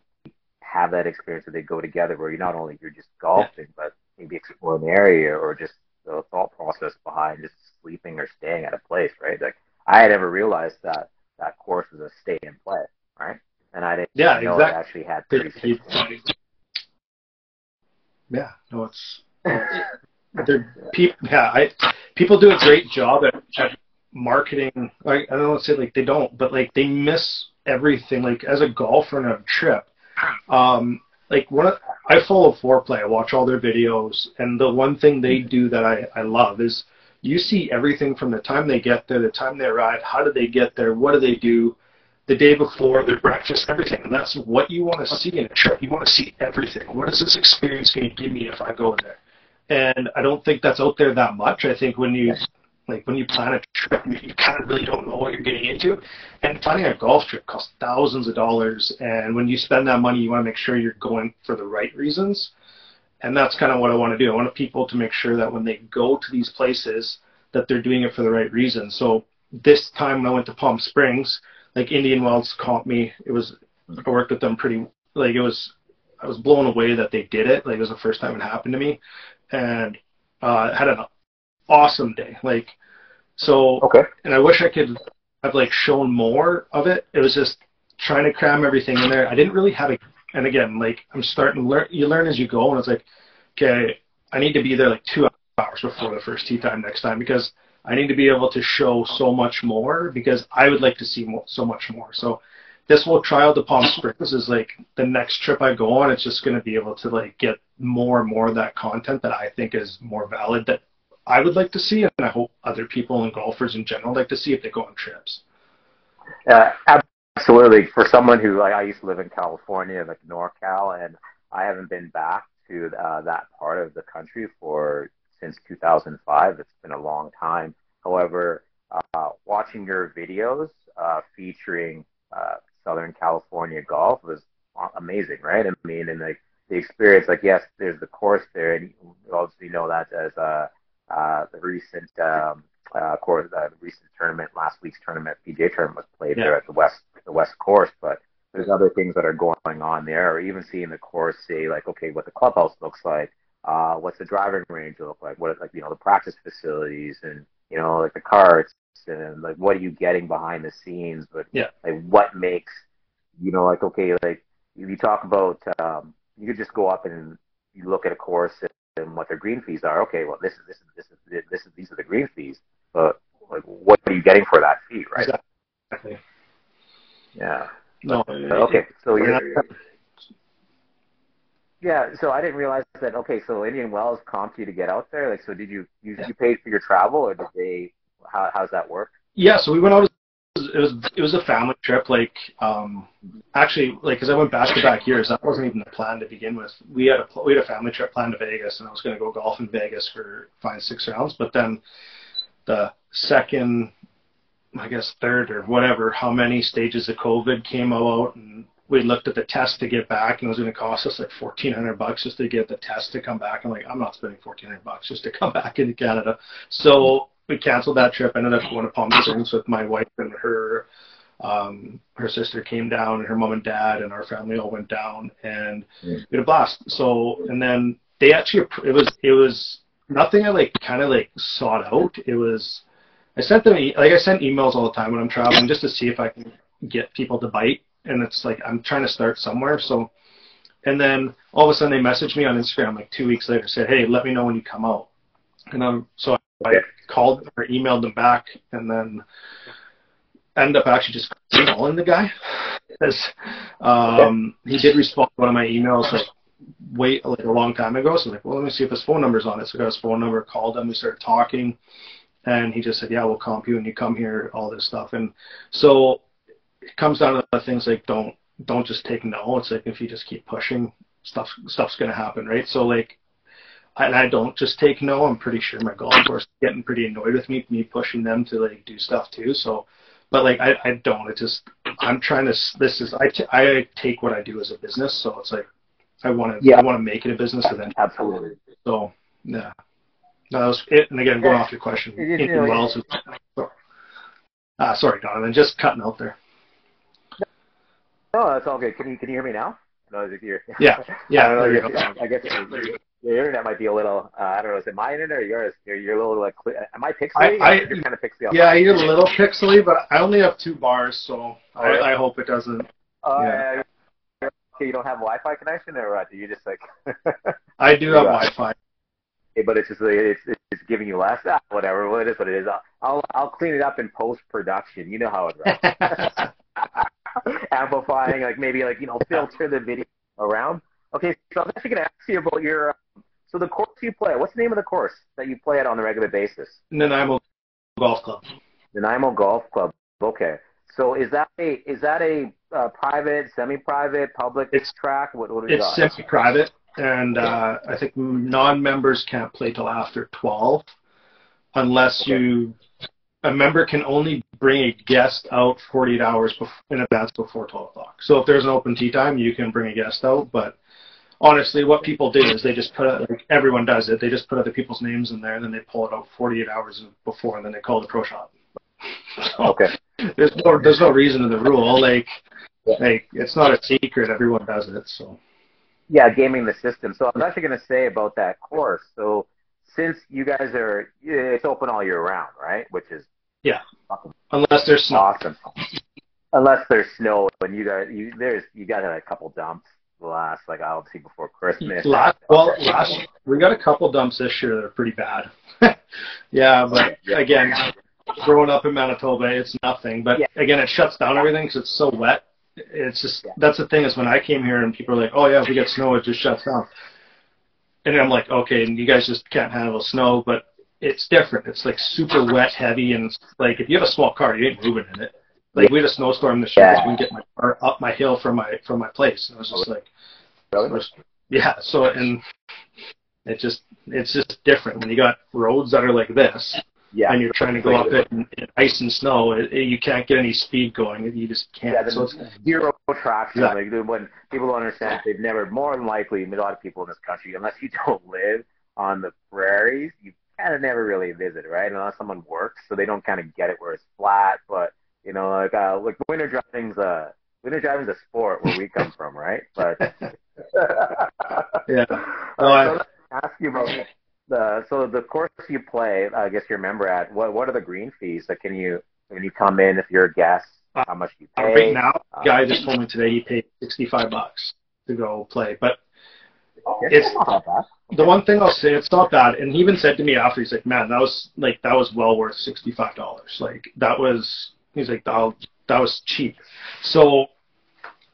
B: have that experience where they go together, where you're not only you're just golfing, but maybe exploring the area, or just the thought process behind just sleeping or staying at a place, right? Like I had never realized that that course was a stay and play, right? and I didn't yeah, know exactly. it actually had 36
C: Yeah, no, it's they're people. Yeah, I people do a great job at, at marketing. Like I don't want to say like they don't, but like they miss everything. Like as a golfer on a trip, um, like one I follow Fore Play. I watch all their videos, and the one thing they do that I I love is you see everything from the time they get there, the time they arrive, how do they get there, what do they do, the day before, their breakfast, everything. And that's what you want to see in a trip. You want to see everything. What is this experience going to give me if I go there? And I don't think that's out there that much. I think when you like when you plan a trip, you kind of really don't know what you're getting into. And planning a golf trip costs thousands of dollars. And when you spend that money, you want to make sure you're going for the right reasons. And that's kind of what I want to do. I want people to make sure that when they go to these places, that they're doing it for the right reasons. So this time when I went to Palm Springs, like Indian Wells caught me. It was I worked with them pretty like it was I was blown away that they did it. Like it was the first time it happened to me, and uh, had an awesome day. Like so,
B: okay.
C: And I wish I could have like shown more of it. It was just trying to cram everything in there. I didn't really have a. And again, like I'm starting to learn. You learn as you go, and it's like, okay, I need to be there like two hours before the first tee time next time because I need to be able to show so much more because I would like to see so much more. So this whole trial to Palm Springs is like the next trip I go on. It's just going to be able to like get more and more of that content that I think is more valid that I would like to see, and I hope other people and golfers in general like to see if they go on trips.
B: Uh, absolutely. For someone who like I used to live in California, like NorCal, and I haven't been back to uh, that part of the country for since 2005. It's been a long time. However, uh, watching your videos uh, featuring uh, Southern California golf was amazing, right? I mean, and like the experience, like yes, there's the course there, and you obviously know that as uh, uh, the recent um, uh, course, the recent tournament, last week's tournament, PGA tournament was played yeah. there at the west the west course, but there's other things that are going on there, or even seeing the course say like, okay, what the clubhouse looks like, uh, what's the driving range look like, what like you know the practice facilities, and you know like the carts, and like what are you getting behind the scenes, but
C: yeah.
B: like what makes you know like okay like if you talk about um, you could just go up and you look at a course and what their green fees are. Okay, well this is this is this is this is these are the green fees, but like what are you getting for that fee, right?
C: Exactly.
B: Yeah.
C: No.
B: Okay, so you're. Yeah, so I didn't realize that. Okay, so Indian Wells comped you to get out there. Like, so did you you, you paid for your travel, or did they? How how's that work?
C: Yeah, so we went out. It was it was a family trip. Like, um, actually, like, cause I went back to back years. That wasn't even the plan to begin with. We had a we had a family trip planned to Vegas, and I was going to go golf in Vegas for five six rounds. But then the second I guess third or whatever, how many stages of COVID came out, and we looked at the test to get back, and it was going to cost us like fourteen hundred bucks just to get the test to come back. I'm like, I'm not spending fourteen hundred bucks just to come back into Canada. So we canceled that trip. I ended up going to Palm Springs with my wife and her. Um, her sister came down, and her mom and dad, and our family all went down, and yeah. we had a blast. So, and then they actually, it was, it was nothing I like kind of like sought out. It was I sent them like I sent emails all the time when I'm traveling just to see if I can get people to bite, and it's like I'm trying to start somewhere. So, and then all of a sudden they messaged me on Instagram like two weeks later, said, "Hey, let me know when you come out." And I'm so I called or emailed them back, and then ended up actually just calling the guy because um, he did respond to one of my emails like wait like a long time ago. So I'm like, well, let me see if his phone number's on it. So I got his phone number, called him, we started talking. And he just said, yeah, we'll comp you and you come here, all this stuff. And so it comes down to things like don't don't just take no. It's like if you just keep pushing, stuff stuff's gonna happen, right? So like and I don't just take no. I'm pretty sure my golf course is getting pretty annoyed with me, me pushing them to like do stuff too. So, but like I, I don't. It just I'm trying to. This is I, t- I take what I do as a business. So it's like I want to yeah. I want to make it a business. And then
B: absolutely.
C: So yeah. No, that was it. And again, going off your question, Indian Wells. Ah, sorry, Donovan, just cutting out there.
B: No, that's all good. Can you can you hear me now? No,
C: yeah, yeah. I,
B: know, I guess your, internet might be a little. Uh, I don't know. Is it my internet or yours? You're, you're a little like. Am I pixely?
C: I, I you're kind of pixely. Yeah, you're a little pixely, but I only have two bars, so I, I hope it doesn't.
B: Uh, yeah. Okay, you don't have Wi-Fi connection, or what? Do you just like?
C: I do have Wi-Fi
B: but it's just it's it's giving you less. Ah, whatever, well, it is what it is. I'll I'll, I'll clean it up in post production. You know how it runs. Amplifying, like maybe like you know filter the video around. Okay, so I'm actually gonna ask you about your. Uh, so the course you play, what's the name of the course that you play at on a regular basis?
C: Nanaimo Golf Club.
B: Nanaimo Golf Club. Okay. So is that a is that a uh, private, semi-private, public
C: it's,
B: track? What, what do you got?
C: it's semi-private and uh, I think non-members can't play till after 12, unless okay. you a member can only bring a guest out 48 hours before, in advance before 12 o'clock. So if there's an open tee time, you can bring a guest out. But honestly, what people do is they just put it, like everyone does it. They just put other people's names in there, and then they pull it out 48 hours before, and then they call the pro shop.
B: So okay.
C: There's no there's no reason in the rule. Like like it's not a secret. Everyone does it. So
B: yeah, gaming the system. So I was actually going to say about that course. So since you guys are, eh, it's open all year round, right? Which is
C: yeah, unless there's snow.
B: Awesome. Unless there's snow, and you got you there's you got a couple dumps last like I'll see before Christmas.
C: Last, well, last we got a couple dumps this year that are pretty bad. yeah, but again, growing up in Manitoba, it's nothing. But yeah. again, it shuts down everything because it's so wet it's just yeah. that's the thing is when I came here and people are like, oh yeah, if we get snow, it just shuts down. And I'm like, okay, and you guys just can't handle snow, but it's different. It's like super wet, heavy, and like if you have a small car, you ain't moving in it. Like we had a snowstorm this year, yeah. we get my car up my hill from my from my place, and I was just like, really? yeah. So and it just it's just different when you got roads that are like this yeah. and you're trying to go up it in, in ice and snow, it, it, you can't get any speed going. You just can't.
B: Yeah, so it's zero traction. Exactly. Like when people don't understand, they've never. More than likely, a lot of people in this country, unless you don't live on the prairies, you kind of never really visit, right? Unless someone works, so they don't kind of get it where it's flat. But you know, like uh, like winter driving's a winter driving's a sport where we come from, right? But
C: yeah.
B: No, uh, so ask you about the so the course you play, I guess you're a member at. What what are the green fees? That can you when you come in if you're a guest? How much do you pay?
C: Right now, um, guy just told me today he paid sixty five bucks to go play, but okay, it's not bad. The one thing I'll say, it's not bad. And he even said to me after, he's like, "Man, that was like that was well worth sixty five dollars. Like that was." He's like, "That that was cheap." So,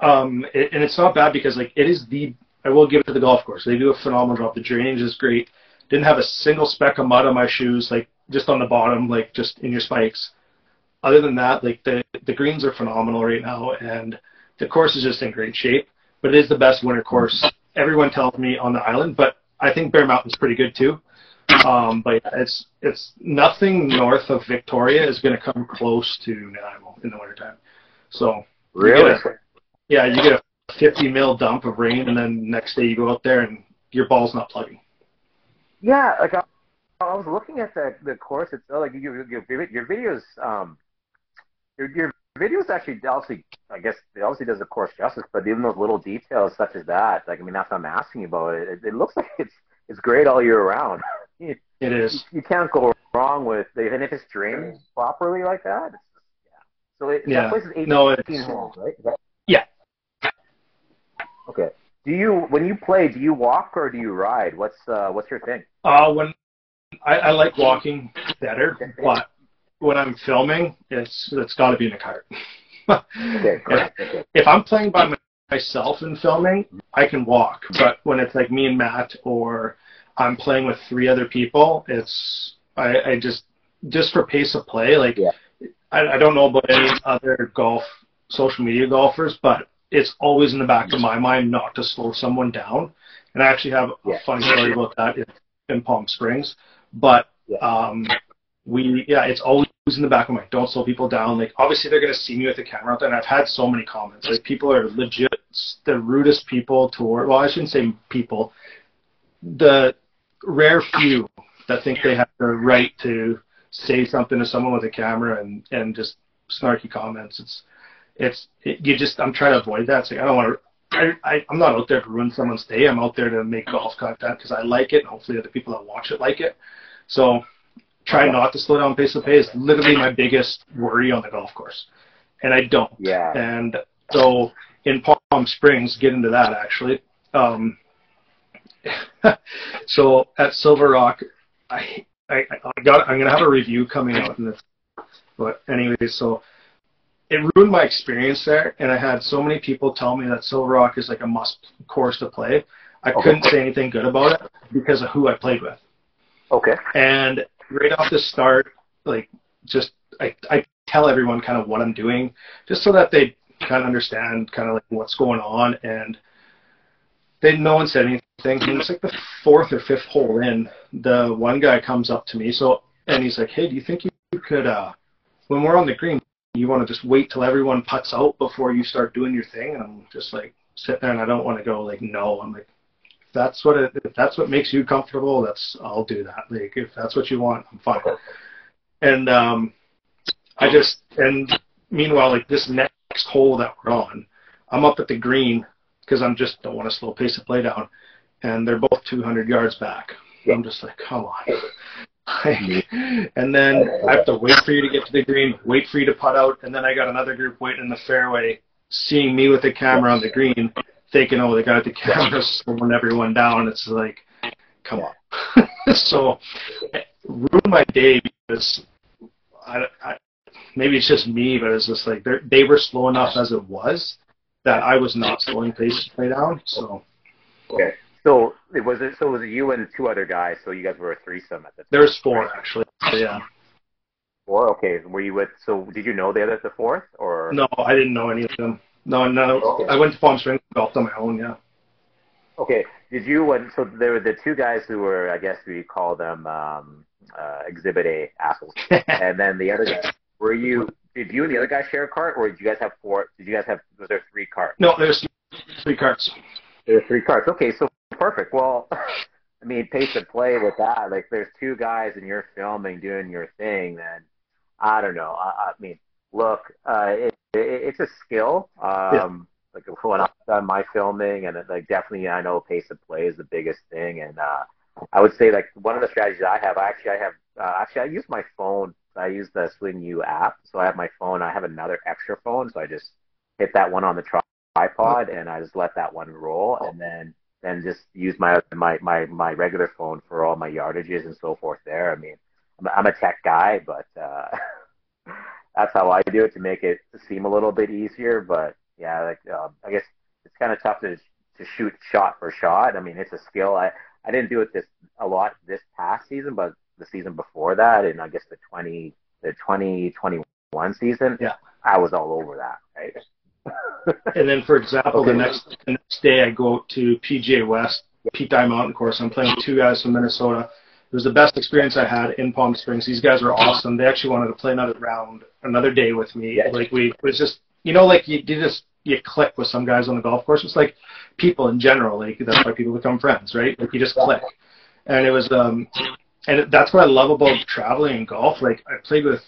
C: um, it, and it's not bad because like it is the I will give it to the golf course. They do a phenomenal job. The drainage is great. Didn't have a single speck of mud on my shoes, like just on the bottom, like just in your spikes. Other than that, like the the greens are phenomenal right now, and the course is just in great shape. But it is the best winter course. Everyone tells me on the island, but I think Bear Mountain's pretty good too. Um, but it's it's nothing north of Victoria is going to come close to Nanaimo in the wintertime. So
B: really,
C: a, yeah, you get a 50 mil dump of rain, and then next day you go out there and your ball's not plugging.
B: Yeah, like I, I was looking at the the course itself. Like your your, your videos, um, your your videos actually obviously, I guess it obviously does the course justice. But even those little details such as that, like I mean, that's what I'm asking you about. It, it looks like it's it's great all year round.
C: it is.
B: You, you can't go wrong with even if it's drained properly like that. Yeah. So it,
C: yeah.
B: that place is 18,
C: no,
B: 18 holes, right? That,
C: yeah.
B: Okay. Do you when you play? Do you walk or do you ride? What's uh, what's your thing?
C: Uh, when I, I like walking better, but when I'm filming, it's it's got to be in a cart.
B: okay,
C: if, if I'm playing by myself in filming, I can walk. But when it's like me and Matt, or I'm playing with three other people, it's I, I just just for pace of play. Like
B: yeah.
C: I, I don't know about any other golf social media golfers, but it's always in the back of my mind not to slow someone down. And I actually have a yeah. funny story about that in, in Palm Springs. But yeah. um, we, yeah, it's always in the back of my. Don't slow people down. Like obviously they're gonna see me with the camera out there, and I've had so many comments. Like people are legit the rudest people toward. Well, I shouldn't say people. The rare few that think they have the right to say something to someone with a camera and and just snarky comments. It's it's it, you just I'm trying to avoid that. So I don't want to. I, I I'm not out there to ruin someone's day. I'm out there to make golf content because I like it, and hopefully other people that watch it like it. So try not to slow down pace of play is literally my biggest worry on the golf course, and I don't.
B: Yeah.
C: And so in Palm Springs, get into that actually. Um, so at SilverRock, I, I I got I'm gonna have a review coming out in this. But anyways, so it ruined my experience there, and I had so many people tell me that SilverRock is like a must course to play. I okay. couldn't say anything good about it because of who I played with.
B: Okay.
C: And right off the start, like just I I tell everyone kind of what I'm doing, just so that they kind of understand kind of like what's going on, and they no one said anything. And it's like the fourth or fifth hole in, the one guy comes up to me, so and he's like, "Hey, do you think you could uh when we're on the green, you want to just wait till everyone puts out before you start doing your thing. And I'm just like sit there and I don't want to go like no. I'm like that's what it if that's what makes you comfortable, that's I'll do that. Like if that's what you want, I'm fine. And um I just and meanwhile like this next hole that we're on, I'm up at the green because I'm just don't want to slow pace of play down, and they're both 200 yards back. I'm just like, come on. and then I have to wait for you to get to the green, wait for you to putt out, and then I got another group waiting in the fairway, seeing me with the camera on the green, thinking, oh, they got the camera's slowing everyone down. It's like, come on. so, ruined my day because I, I, maybe it's just me, but it's just like they were slow enough as it was that I was not slowing pace to play down. So.
B: Okay. So it was it. So it was it you and two other guys? So you guys were a threesome at the time.
C: There's four actually. Yeah.
B: Four. Okay. Were you with? So did you know the other the fourth or?
C: No, I didn't know any of them. No, no. Okay. I went to Palm Springs golfed on my own. Yeah.
B: Okay. Did you? When so there were the two guys who were, I guess we call them um, uh, Exhibit A assholes, and then the other guy. Were you? Did you and the other guy share a cart, or did you guys have four? Did you guys have? Was there three carts?
C: No, there's three carts.
B: There are three carts. Okay, so perfect. Well, I mean, pace of play with that. Like, there's two guys and you're filming, doing your thing. Then I don't know. I, I mean, look, uh, it, it, it's a skill. Um, yeah. Like when I've done my filming, and like definitely, I know pace of play is the biggest thing. And uh, I would say like one of the strategies I have. I Actually, I have uh, actually I use my phone. I use the SwingU app, so I have my phone. I have another extra phone, so I just hit that one on the tripod, and I just let that one roll, and then then just use my my my my regular phone for all my yardages and so forth. There, I mean, I'm, I'm a tech guy, but uh, that's how I do it to make it seem a little bit easier. But yeah, like uh, I guess it's kind of tough to to shoot shot for shot. I mean, it's a skill. I I didn't do it this a lot this past season, but the season before that, and I guess the twenty the twenty twenty one season,
C: yeah,
B: I was all over that. Right
C: and then, for example, okay. the next the next day I go to PGA West, Pete Dye Mountain Course. I'm playing two guys from Minnesota. It was the best experience I had in Palm Springs. These guys are awesome. They actually wanted to play another round, another day with me. Yeah. Like we, it was just, you know, like you, you just you click with some guys on the golf course. It's like people in general. Like that's why people become friends, right? Like you just click. And it was, um, and that's what I love about traveling and golf. Like I played with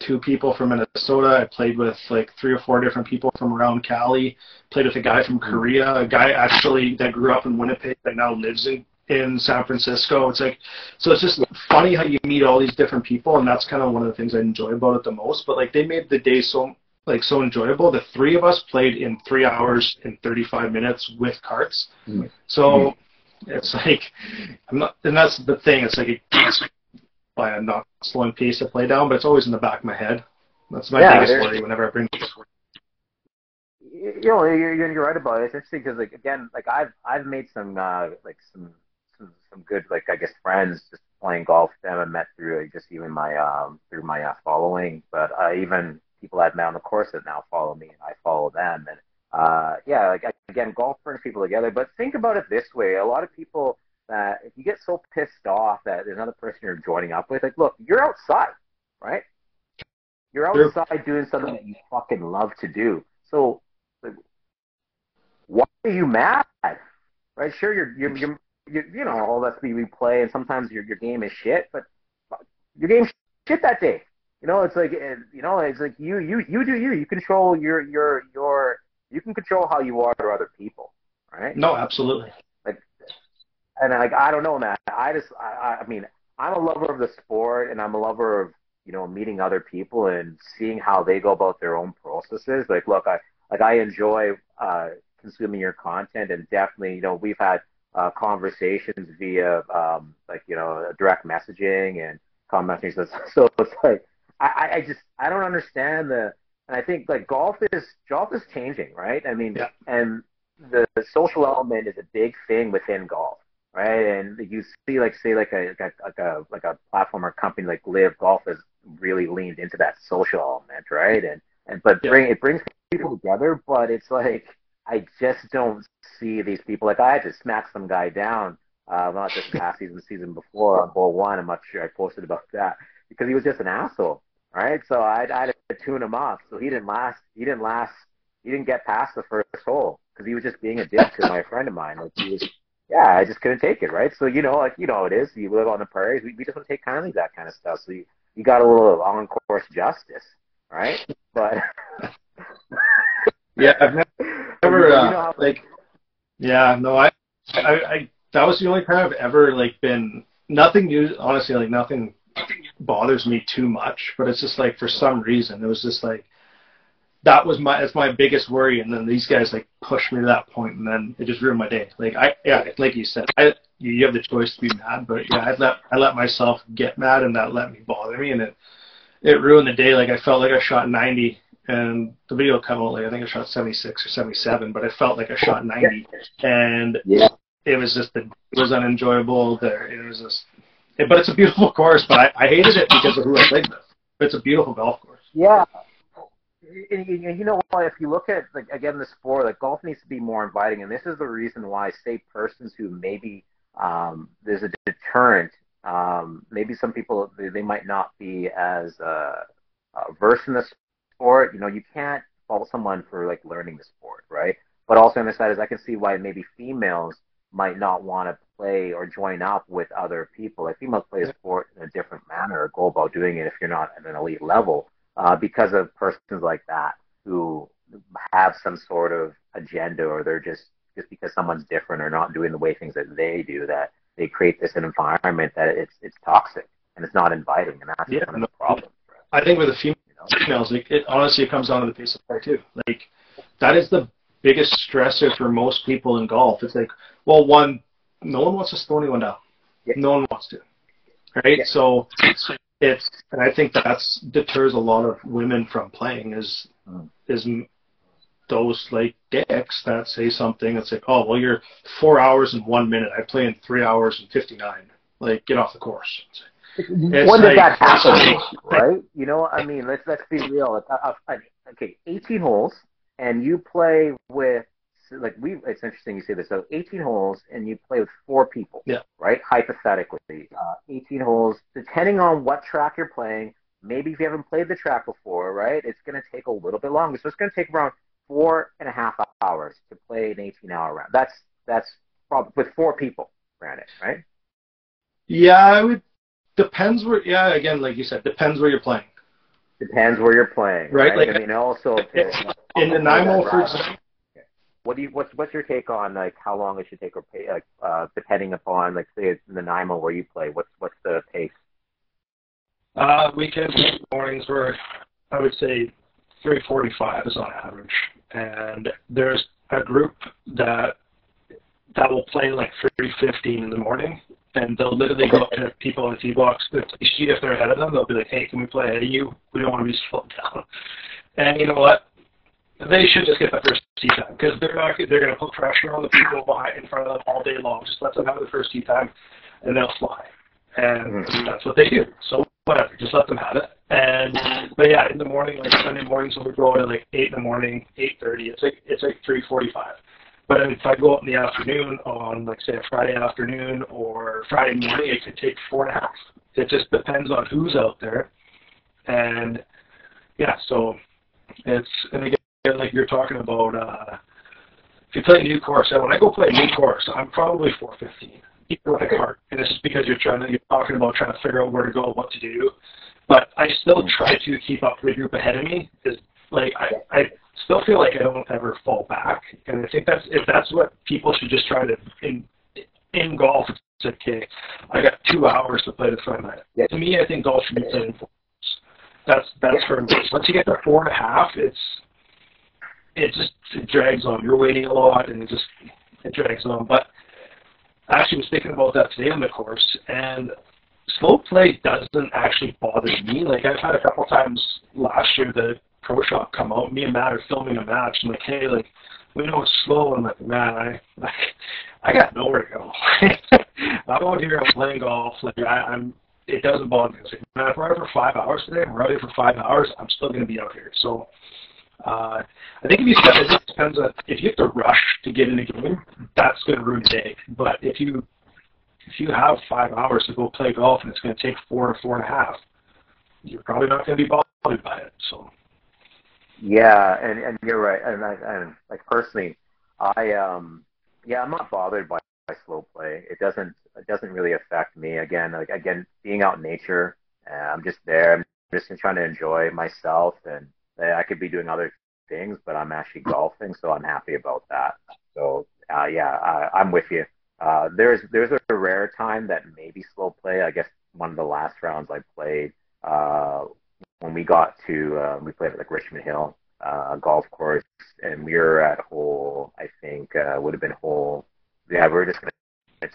C: two people from Minnesota. I played with like three or four different people from around Cali. Played with a guy from Korea, a guy actually that grew up in Winnipeg that now lives in in San Francisco. It's like so it's just funny how you meet all these different people and that's kind of one of the things I enjoy about it the most. But like they made the day so like so enjoyable. The three of us played in three hours and thirty five minutes with carts. Mm-hmm. So it's like I'm not and that's the thing, it's like it, by a not slowing pace to play down, but it's always in the back of my head. That's my yeah, biggest worry whenever I bring this.
B: You know, you're, you're right about it. It's interesting because, like, again, like I've I've made some uh, like some, some some good like I guess friends just playing golf with them. I met through like, just even my um through my uh, following, but uh, even people I've met on the course that now follow me and I follow them. And uh, yeah, like again, golf brings people together. But think about it this way: a lot of people that if you get so pissed off that there's another person you're joining up with, like, look, you're outside, right? You're outside doing something that you fucking love to do. So, like, why are you mad? Right? Sure, you're you're, you're, you're you know all that's we play, and sometimes your your game is shit, but your game's shit that day. You know, it's like you know, it's like you you you do you. You control your your your you can control how you are to other people, right?
C: No, absolutely Like,
B: and like I don't know, man. I just I, I mean I'm a lover of the sport, and I'm a lover of you know meeting other people and seeing how they go about their own processes. Like, look, I like I enjoy uh, consuming your content, and definitely, you know, we've had uh, conversations via um, like you know direct messaging and commenting. So, so it's like I, I just I don't understand the. And I think like golf is golf is changing, right? I mean, yeah. and the, the social element is a big thing within golf right? And you see, like, say, like a like a like a like a platform or company like LIV Golf has really leaned into that social element, right? And and but yeah. bring it brings people together, but it's like I just don't see these people. Like I had to smack some guy down, uh, not just past season, season before on ball one. I'm not sure I posted about that because he was just an asshole, right? So I, I had to tune him off. So he didn't last. He didn't last. He didn't get past the first hole because he was just being a dick to my friend of mine. Like he was yeah, I just couldn't take it, right? So you know, like you know, it is. You live on the prairies. We, we just don't take kindly to that kind of stuff. So you, you got a little on course justice, right? But
C: yeah, I've never, never uh, you know how, like, yeah, no, I, I, I, that was the only time I've ever like been nothing new. Honestly, like nothing bothers me too much, but it's just like for some reason it was just like that was my that's my biggest worry. And then these guys like pushed me to that point, and then it just ruined my day. Like I yeah, like you said, I you have the choice to be mad, but yeah, I let I let myself get mad, and that let me bother me, and it it ruined the day. Like I felt like I shot 90 and the video come out like I think I shot 76 or 77, but I felt like I shot 90, and yeah. it was just the, it was unenjoyable. There, it was just, it, but it's a beautiful course. But I, I hated it because of who I played with. But it's a beautiful golf course.
B: Yeah, and, you know what? If you look at like again the sport, like golf needs to be more inviting, and this is the reason why, say, persons who maybe um, there's a deterrent. Um, maybe some people they, they might not be as uh, uh, versed in the sport. You know, you can't fault someone for like learning the sport, right? But also on the side is I can see why maybe females might not want to play or join up with other people. Like females play a sport in a different manner or go about doing it if you're not at an elite level uh, because of persons like that who have some sort of agenda or they're just just because someone's different or not doing the way things that they do that they create this environment that it's it's toxic and it's not inviting and that's yeah, no, the problem.
C: I think with the females, like it honestly it comes down to the pace of play too. Like that is the biggest stressor for most people in golf. It's like, well, one, no one wants to slow anyone down. Yeah. No one wants to, right? Yeah. So it's and I think that's deters a lot of women from playing is mm. is those like dicks that say something that's like, oh well, you're four hours and one minute. I play in three hours and fifty nine. Like, get off the course.
B: It's when did like, that happen? right? You know, I mean, let's let's be real. Okay, eighteen holes, and you play with like we it's interesting you say this. So 18 holes and you play with four people.
C: Yeah.
B: Right. Hypothetically, uh, 18 holes. Depending on what track you're playing, maybe if you haven't played the track before, right, it's going to take a little bit longer. So it's going to take around four and a half hours to play an 18 hour round. That's that's probably with four people, granted, right?
C: Yeah, it would depends where. Yeah, again, like you said, depends where you're playing.
B: Depends where you're playing, right? right?
C: Like
B: I mean, also
C: in the nine hole, for example
B: what do you what's what's your take on like how long it should take or pay like uh, depending upon like say in Nanaimo where you play what's what's the pace?
C: Uh, weekends mornings were I would say 3:45 is on average, and there's a group that that will play like 3:15 in the morning, and they'll literally go up to people on the tee box. If they see if they're ahead of them, they'll be like, "Hey, can we play ahead of you? We don't want to be slowed down." And you know what? They should just get the first tee time because they're not they're going to put pressure on the people behind in front of them all day long. Just let them have the first tee time, and they'll fly. And mm-hmm. that's what they do. So whatever, just let them have it. And but yeah, in the morning, like Sunday mornings, we're going at like eight in the morning, eight thirty, it's like it's like three forty-five. But if I go out in the afternoon on, like, say, a Friday afternoon or Friday morning, it could take four and a half. It just depends on who's out there. And yeah, so it's and again, like you're talking about, uh, if you play a new course, when I go play a new course, I'm probably 415, even with a cart. And this is because you're trying to, you're talking about trying to figure out where to go, what to do. But I still try to keep up with the group ahead of me. Is like I, I still feel like I don't ever fall back, and I think that's if that's what people should just try to in in golf. It's okay. I got two hours to play the front nine. Yeah. To me, I think golf should be played in four. That's that's yeah. for me. Once you get to four and a half, it's it just it drags on. You're waiting a lot, and it just it drags on. But I actually was thinking about that today on the course, and slow play doesn't actually bother me. Like I've had a couple times last year the pro shop come out. Me and Matt are filming a match. I'm like, hey, like we know it's slow. I'm like, man, I I, I got nowhere to go. I'm out here. I'm playing golf. Like I, I'm. It doesn't bother me. Like, man, if we're out for five hours today, we're out here for five hours. I'm still going to be out here. So uh, I think if you step, it depends on if you have to rush to get in a game, that's going to ruin the day. But if you if you have five hours to go play golf and it's going to take four or four and a half, you're probably not going to be bothered by it. So.
B: Yeah, and and you're right. And I and like personally, I um yeah, I'm not bothered by, by slow play. It doesn't it doesn't really affect me. Again, like again, being out in nature, uh, I'm just there. I'm just trying to enjoy myself and I could be doing other things, but I'm actually golfing, so I'm happy about that. So uh, yeah, I, I'm with you. Uh, there's there's a rare time that maybe slow play. I guess one of the last rounds I played uh, when we got to uh, we played at like Richmond Hill uh, golf course, and we were at hole I think uh, would have been hole yeah we were just gonna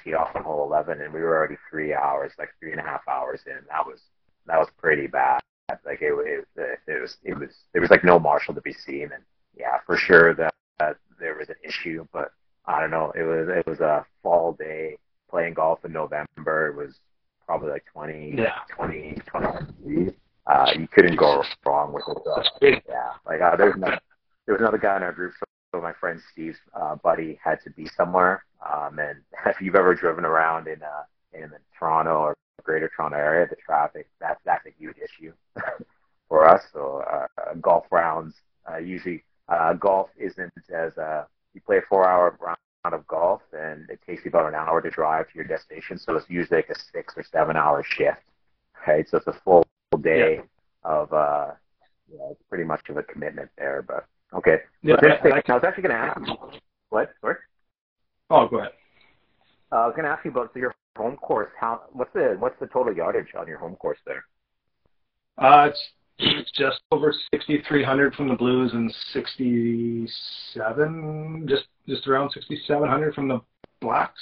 B: tee off on hole 11, and we were already three hours like three and a half hours in. That was that was pretty bad. Like it, it, it was it was there was like no marshal to be seen, and yeah, for sure that, that there was an issue, but I don't know. It was it was a fall day playing golf in November. It was probably like 20, yeah. 20, 20 uh, you couldn't go wrong with it. So, yeah, like uh, there's no, there was another guy in our group. So my friend Steve's uh, buddy had to be somewhere. Um, and if you've ever driven around in uh, in the Toronto or Greater Toronto area, the traffic that's that's a huge issue for us. So uh, golf rounds uh, usually uh, golf isn't as uh, you play a four-hour round of golf and it takes you about an hour to drive to your destination. So it's usually like a six or seven-hour shift, right? So it's a full day yeah. of uh, you know, pretty much of a commitment there. But okay, yeah, but I, I, I was actually going to ask what? Sorry.
C: Oh, go ahead.
B: Uh, I was going to ask you about your home course. How what's the what's the total yardage on your home course there?
C: Uh, it's just over 6,300 from the Blues and 67, just just around 6,700 from the Blacks.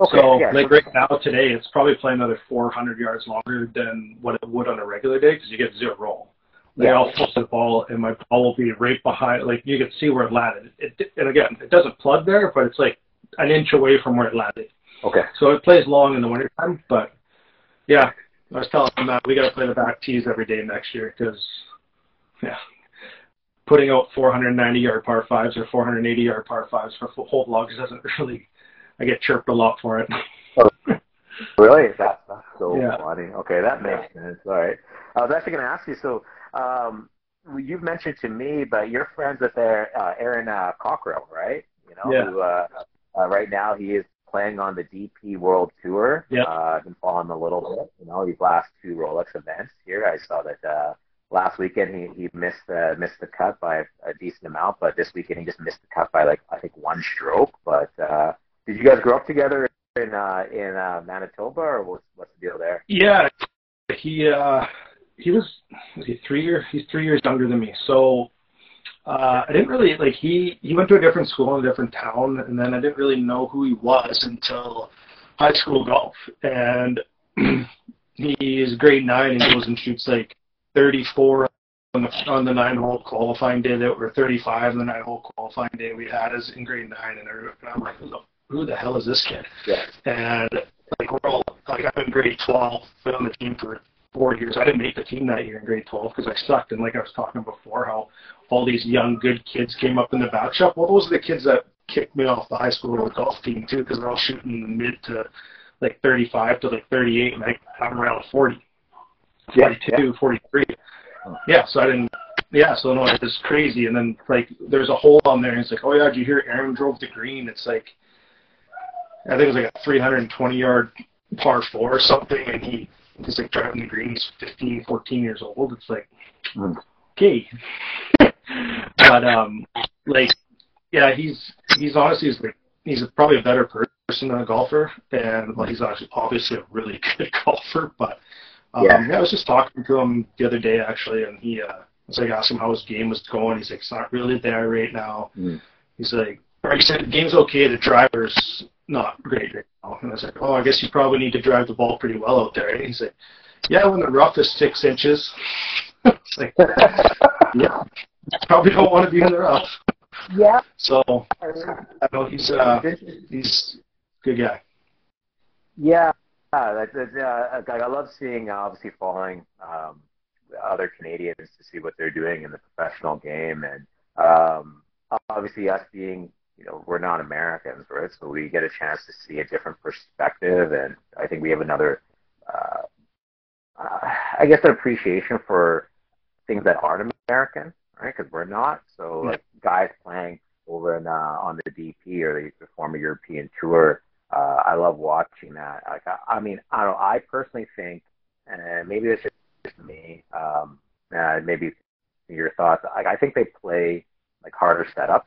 C: Okay, so yeah. like right now today, it's probably playing another 400 yards longer than what it would on a regular day because you get zero roll. They yeah. all flip the ball, and my ball will be right behind. Like you can see where it landed. It, and again, it doesn't plug there, but it's like an inch away from where it landed.
B: Okay.
C: So it plays long in the wintertime, but yeah, I was telling them that we got to play the back tees every day next year because, yeah, putting out 490 yard par fives or 480 yard par fives for whole logs doesn't really. I get chirped a lot for it.
B: Oh, really? That, that's so yeah. funny. Okay, that makes sense. All right. I was actually going to ask you. So, um, you've mentioned to me, but you're friends with uh, Aaron uh, Cockerill, right? You know,
C: yeah.
B: who uh, uh, right now he is playing on the DP World Tour.
C: Yeah.
B: Uh, I've been following a little bit. You know, these last two Rolex events here, I saw that uh, last weekend he he missed uh, missed the cut by a, a decent amount, but this weekend he just missed the cut by like I think one stroke. But uh, did you guys grow up together in uh, in uh, Manitoba, or what's what's the deal there?
C: Yeah, he uh, he was was he three years he's three years younger than me, so uh, I didn't really like he he went to a different school in a different town, and then I didn't really know who he was until high school golf, and he is grade nine and goes and shoots like 34 on the on the nine hole qualifying day that were 35 on the nine hole qualifying day we had as in grade nine, and, I'm like, who the, hell is this kid?
B: Yeah.
C: And like we're all like I'm in grade 12, been on the team for four years. I didn't make the team that year in grade 12 because I sucked. And like I was talking before, how all these young, good kids came up in the back shop. Well, those are the kids that kicked me off the high school golf team too because they're all shooting mid to like 35 to like 38, and I, I'm around 40, 42, yeah. 43. Yeah, so I didn't. Yeah, so no, it was crazy. And then like there's a hole on there, and it's like, oh yeah, did you hear Aaron drove the green? It's like I think it was like a 320 yard par four or something, and he he's like driving the green. He's 15, 14 years old. It's like, okay. but um, like, yeah, he's he's honestly he's like he's probably a better person than a golfer, and well, he's actually obviously a really good golfer. But um, yeah. yeah, I was just talking to him the other day actually, and he uh, I was like asking him how his game was going. He's like, it's not really there right now. Mm. He's like, or he said the game's okay. The driver's not great right now. And I was like, oh, I guess you probably need to drive the ball pretty well out there. And he's like, yeah, when the rough is six inches. it's like, yeah, probably don't want to be in the rough.
B: Yeah.
C: So I know he's uh he's a good guy.
B: Yeah, yeah that, that, uh, I love seeing uh, obviously following um, other Canadians to see what they're doing in the professional game, and um, obviously us being know we're not Americans, right? So we get a chance to see a different perspective, and I think we have another, uh, uh, I guess, an appreciation for things that aren't American, right? Because we're not. So like guys playing over in, uh, on the DP or the, former European Tour, uh, I love watching that. Like I, I mean, I don't. I personally think, and maybe this is just me. Um, uh, maybe your thoughts. Like I think they play like harder setups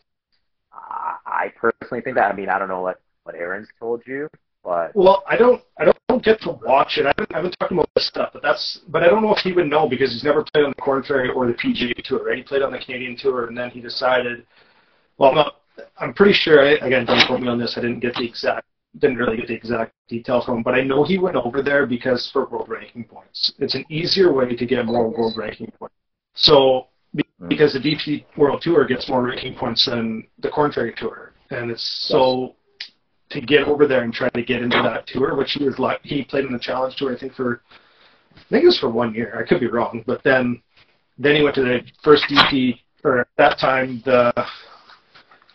B: I personally think that. I mean, I don't know what what Aaron's told you, but
C: well, I don't I don't get to watch it. I've been, I've been talking about this stuff, but that's but I don't know if he would know because he's never played on the Korn Ferry or the PGA Tour. Right? He played on the Canadian Tour, and then he decided. Well, I'm not. I'm pretty sure. I, again, don't quote me on this. I didn't get the exact didn't really get the exact detail from him, but I know he went over there because for world ranking points. It's an easier way to get more world ranking points. So because the DP World Tour gets more ranking points than the Korn Ferry Tour, and it's so to get over there and try to get into that tour, which he was like he played in the Challenge Tour, I think for I think it was for one year. I could be wrong, but then then he went to the first DP or at that time the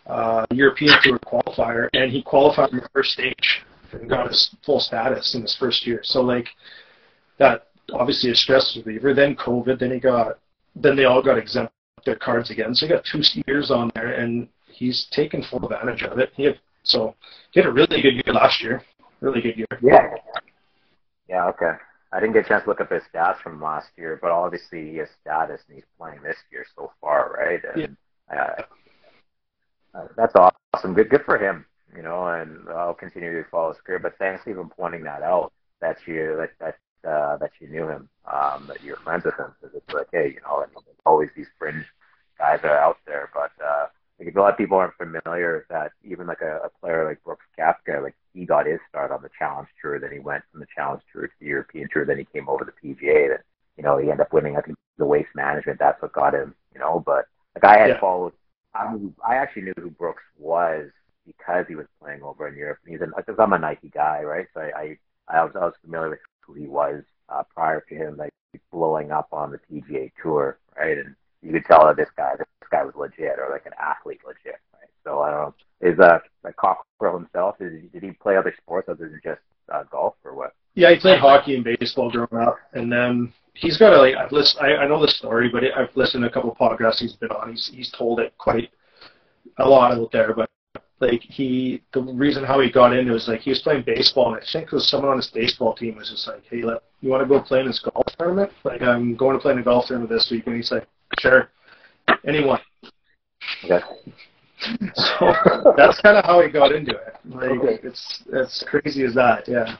C: uh, European Tour qualifier, and he qualified in the first stage and got his full status in his first year. So like that, obviously a stress reliever. Then COVID, then he got, then they all got exempt their cards again. So he got two years on there, and he's taken full advantage of it. He had, so he had a really good year last year, really good year.
B: Yeah. Yeah. Okay. I didn't get a chance to look up his stats from last year, but obviously he has status and he's playing this year so far, right? And, yeah. Uh, uh, that's awesome. Good, good for him. You know, and I'll continue to follow his career. But thanks for even pointing that out that you that that uh, that you knew him, um, that you're friends with him. Because it's like, hey, you know, there's always these fringe guys that are out there, but uh, like a lot of people aren't familiar that even like a, a player like Brooks Koepka, like he got his start on the Challenge Tour, then he went from the Challenge Tour to the European Tour, then he came over to the PGA, then you know he ended up winning I think the Waste Management. That's what got him, you know. But like I had yeah. followed I, I actually knew who Brooks was because he was playing over in Europe. He's an, because I'm a Nike guy, right? So I, I, I was, I was familiar with who he was uh, prior to him like blowing up on the PGA Tour, right? And you could tell that this guy, this guy was legit or like an athlete legit, right? So I don't know. Is uh like Cockerill himself? Did he, did he play other sports other than just uh, golf or what?
C: Yeah, he played hockey and baseball growing up, and then he's got a like I've listened. I, I know the story, but I've listened to a couple of podcasts he's been on. He's he's told it quite a lot out there, but like he the reason how he got into it was like he was playing baseball and I think it was someone on his baseball team was just like, Hey let you wanna go play in this golf tournament? Like I'm going to play in a golf tournament this week and he's like, Sure. Anyone.
B: Okay.
C: So that's kinda how he got into it. Like okay. it's it's crazy as that, yeah.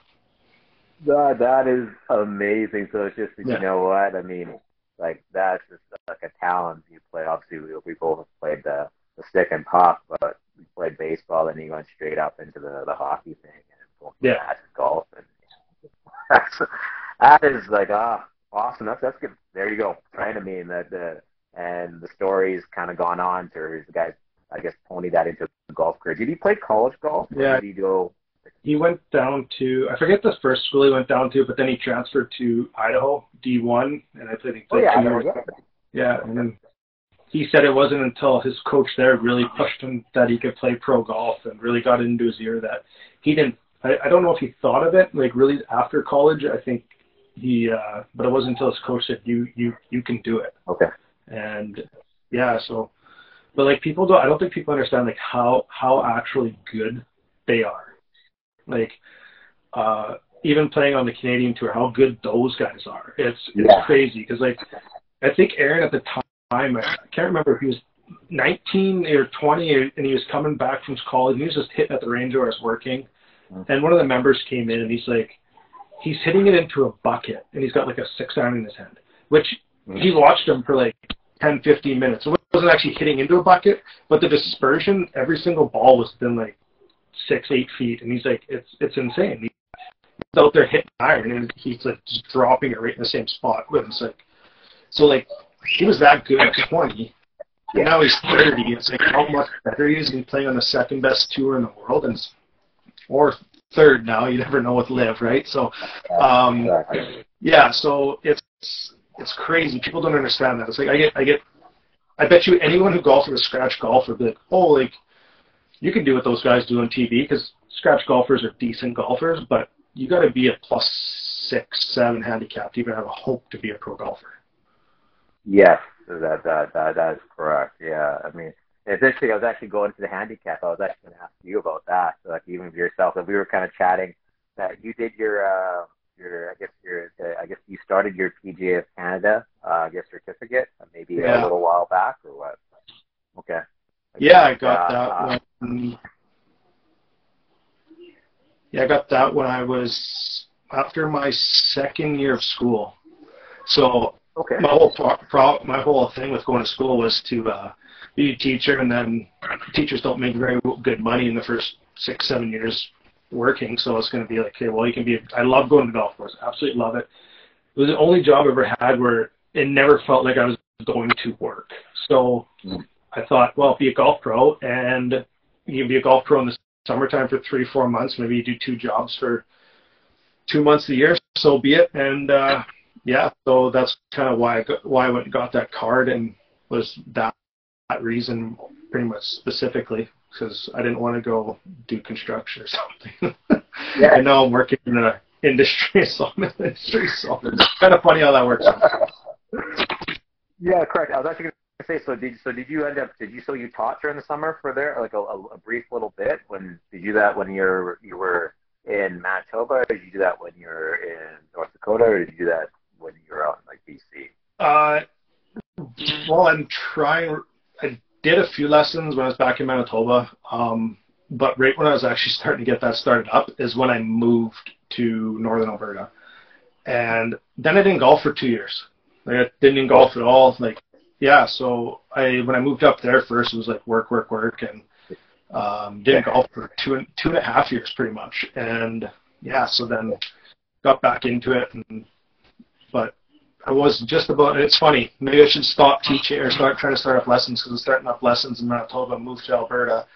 B: That that is amazing. So it's just yeah. you know what? I mean, like that's just like a talent you play. Obviously, we, we both have played the the stick and pop, but we played baseball, and he went straight up into the the hockey thing and
C: yeah,
B: golf, and that's that is like ah awesome. That's that's good. There you go. Right? I mean that the and the story's kind of gone on to the guys. I guess pony that into golf career. Did he play college golf?
C: Yeah.
B: did he go
C: he went down to I forget the first school he went down to, but then he transferred to Idaho D one, and I think
B: oh, yeah,
C: two
B: yeah.
C: yeah, and then he said it wasn't until his coach there really pushed him that he could play pro golf and really got into his ear that he didn't. I, I don't know if he thought of it like really after college. I think he, uh, but it wasn't until his coach said you you you can do it.
B: Okay.
C: And yeah, so, but like people don't. I don't think people understand like how how actually good they are like uh, even playing on the Canadian tour, how good those guys are. It's it's yeah. crazy because like I think Aaron at the time, I can't remember if he was 19 or 20, and he was coming back from college. And he was just hitting at the range where I was working, mm-hmm. and one of the members came in and he's like, he's hitting it into a bucket, and he's got like a six iron in his hand, which mm-hmm. he watched him for like 10, 15 minutes. So it wasn't actually hitting into a bucket, but the dispersion, every single ball was within like six, eight feet, and he's like, it's it's insane. He's out there hitting iron, and he's like just dropping it right in the same spot. with It's like, so like he was that good at 20. And now he's 30. It's like how much better he is. He's playing on the second best tour in the world, and or third now. You never know with LIV, right? So, um, yeah. So it's it's crazy. People don't understand that. It's like I get I get. I bet you anyone who golfs with a scratch golf would be like, oh, like you can do what those guys do on TV because scratch golfers are decent golfers, but you got to be a plus six, seven handicap to even have a hope to be a pro golfer.
B: Yes, that that that, that is correct. Yeah, I mean, it's interesting. I was actually going to the handicap. I was actually going to ask you about that. So, like even for yourself, and we were kind of chatting that you did your uh, your I guess your uh, I guess you started your PGA of Canada uh, I guess certificate uh, maybe yeah. a little while back or what? Okay.
C: Yeah, I got that when. Yeah, I got that when I was after my second year of school. So
B: okay.
C: my whole pro, my whole thing with going to school was to uh, be a teacher, and then teachers don't make very good money in the first six seven years working, so it's going to be like, okay, well, you can be. I love going to golf course, absolutely love it. It was the only job I ever had where it never felt like I was going to work. So I thought, well, be a golf pro, and you can be a golf pro in the summertime for three, four months. Maybe you do two jobs for two months a year. So be it. And uh, yeah, so that's kind of why I got, why I went and got that card, and was that, that reason pretty much specifically because I didn't want to go do construction or something. yeah. I know I'm working in an industry, so I'm in the industry, so it's kind of funny how that works.
B: yeah, correct. I was actually going to say, so did so did you end up did you so you taught during the summer for there like a, a brief little bit when did you do that when you're you were in Manitoba or did you do that when you're in North Dakota or did you do that when you're out in like BC?
C: Uh, well, I'm trying. I did a few lessons when I was back in Manitoba, um, but right when I was actually starting to get that started up is when I moved to Northern Alberta, and then I didn't golf for two years. Like I didn't golf at all. Like yeah, so I when I moved up there first it was like work, work, work, and um, didn't golf for two and two and a half years pretty much, and yeah, so then got back into it, and but I was just about. It's funny. Maybe I should stop teaching or start trying to start up lessons because I'm starting up lessons in Manitoba. Moved to Alberta,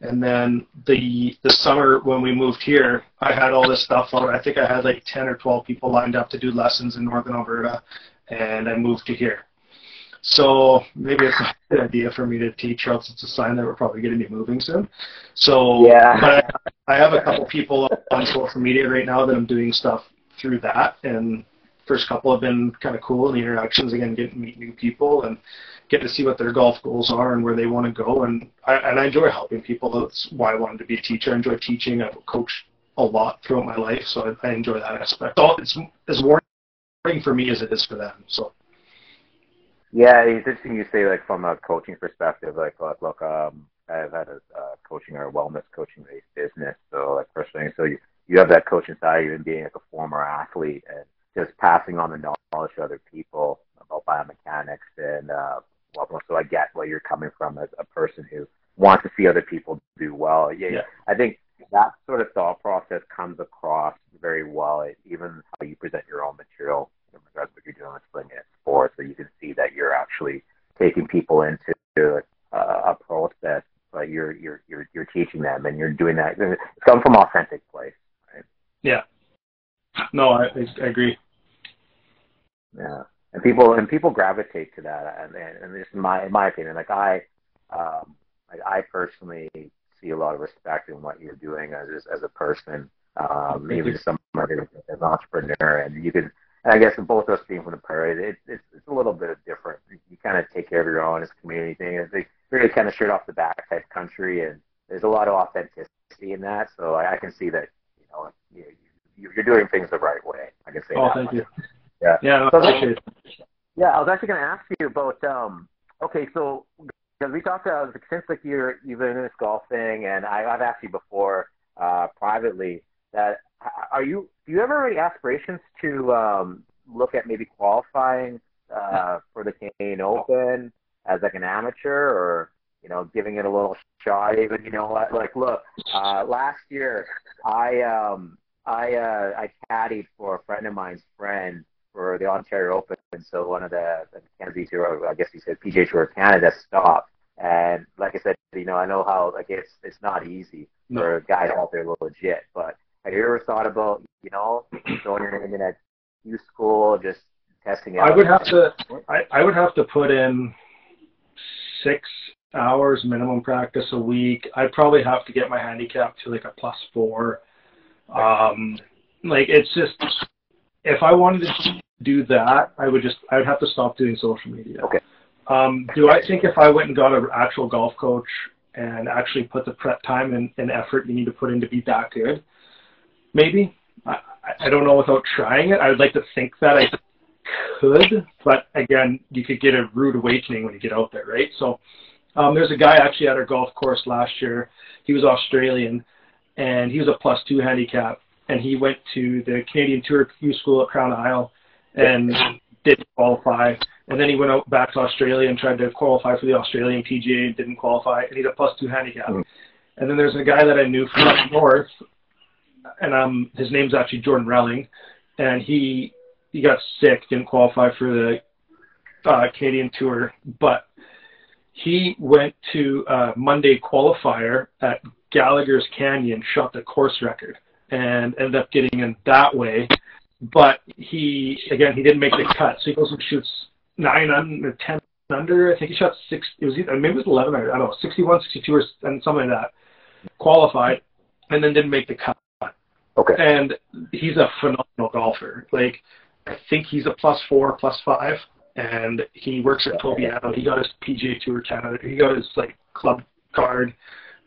C: and then the the summer when we moved here, I had all this stuff on. I think I had like ten or twelve people lined up to do lessons in Northern Alberta, and I moved to here. So maybe it's not a good idea for me to teach, or else it's a sign that we're probably going to be moving soon. So
B: yeah,
C: but I, I have a couple people on social media right now that I'm doing stuff through that, and first couple have been kind of cool. And the interactions again, getting to meet new people and get to see what their golf goals are and where they want to go. And I and I enjoy helping people. That's why I wanted to be a teacher. I enjoy teaching. I've coached a lot throughout my life, so I, I enjoy that aspect. So it's as rewarding for me as it is for them. So.
B: Yeah, it's interesting you say like from a coaching perspective. Like, look, look um, I've had a uh, coaching or a wellness coaching based business. So like thing, so you you have that coaching side, even being like a former athlete, and just passing on the knowledge to other people about biomechanics and uh, well, so I get where you're coming from as a person who wants to see other people do well. Yeah, yeah. I think that sort of thought process comes across very well, even how you present your own material in regards to what you're doing with Slingn' it Sports, so you can see that you're actually taking people into uh, a process, but you're you're you're you're teaching them, and you're doing that. It's come from authentic place, right?
C: Yeah. No, I, I agree.
B: And people and people gravitate to that, and and this in my in my opinion, like I, um, like I personally see a lot of respect in what you're doing as as a person, um, even somebody as an entrepreneur, and you can. And I guess both of us being from the prairie, it, it's it's a little bit different. You kind of take care of your own as a community thing. It's like really kind of straight off the back type country, and there's a lot of authenticity in that. So I, I can see that you know you, you're doing things the right way. I can say.
C: Oh,
B: that
C: thank
B: much.
C: you.
B: Yeah.
C: Yeah.
B: So
C: actually,
B: yeah, I was actually going to ask you about. um Okay, so because we talked about since like you're you've been in this golf thing, and I, I've asked you before uh, privately that are you do you ever have any aspirations to um, look at maybe qualifying uh, for the Canadian Open as like an amateur or you know giving it a little shot even you know like look uh, last year I um I uh, I caddied for a friend of mine's friend for the Ontario Open. And so one of the, the Canada Tour, I guess he said PGA Tour Canada stopped. And like I said, you know, I know how like it's it's not easy no. for guys out there legit. But have you ever thought about you know throwing your name in at Q school, just testing out?
C: I would have to. I, I would have to put in six hours minimum practice a week. I'd probably have to get my handicap to like a plus four. Um, like it's just if I wanted to do that, I would just I would have to stop doing social media.
B: Okay.
C: Um, do I think if I went and got an actual golf coach and actually put the prep time and, and effort you need to put in to be that good? Maybe. I, I don't know without trying it. I would like to think that I could, but again, you could get a rude awakening when you get out there, right? So um, there's a guy actually at our golf course last year. He was Australian, and he was a plus two handicap, and he went to the Canadian Tour Q School at Crown Isle and didn't qualify. And then he went out back to Australia and tried to qualify for the Australian PGA, and didn't qualify, and he's a plus two handicap. Mm. And then there's a guy that I knew from up north, and um, his name's actually Jordan Relling, and he he got sick, didn't qualify for the uh, Canadian Tour, but he went to uh, Monday qualifier at Gallagher's Canyon, shot the course record, and ended up getting in that way. But he again he didn't make the cut, so he goes and shoots nine under, ten under. I think he shot six. It was either, maybe it was eleven. I don't know, 61, 62, or and something like that. Qualified, and then didn't make the cut.
B: Okay.
C: And he's a phenomenal golfer. Like I think he's a plus four, plus five, and he works at Tobiano. He got his PGA Tour Canada. He got his like club card,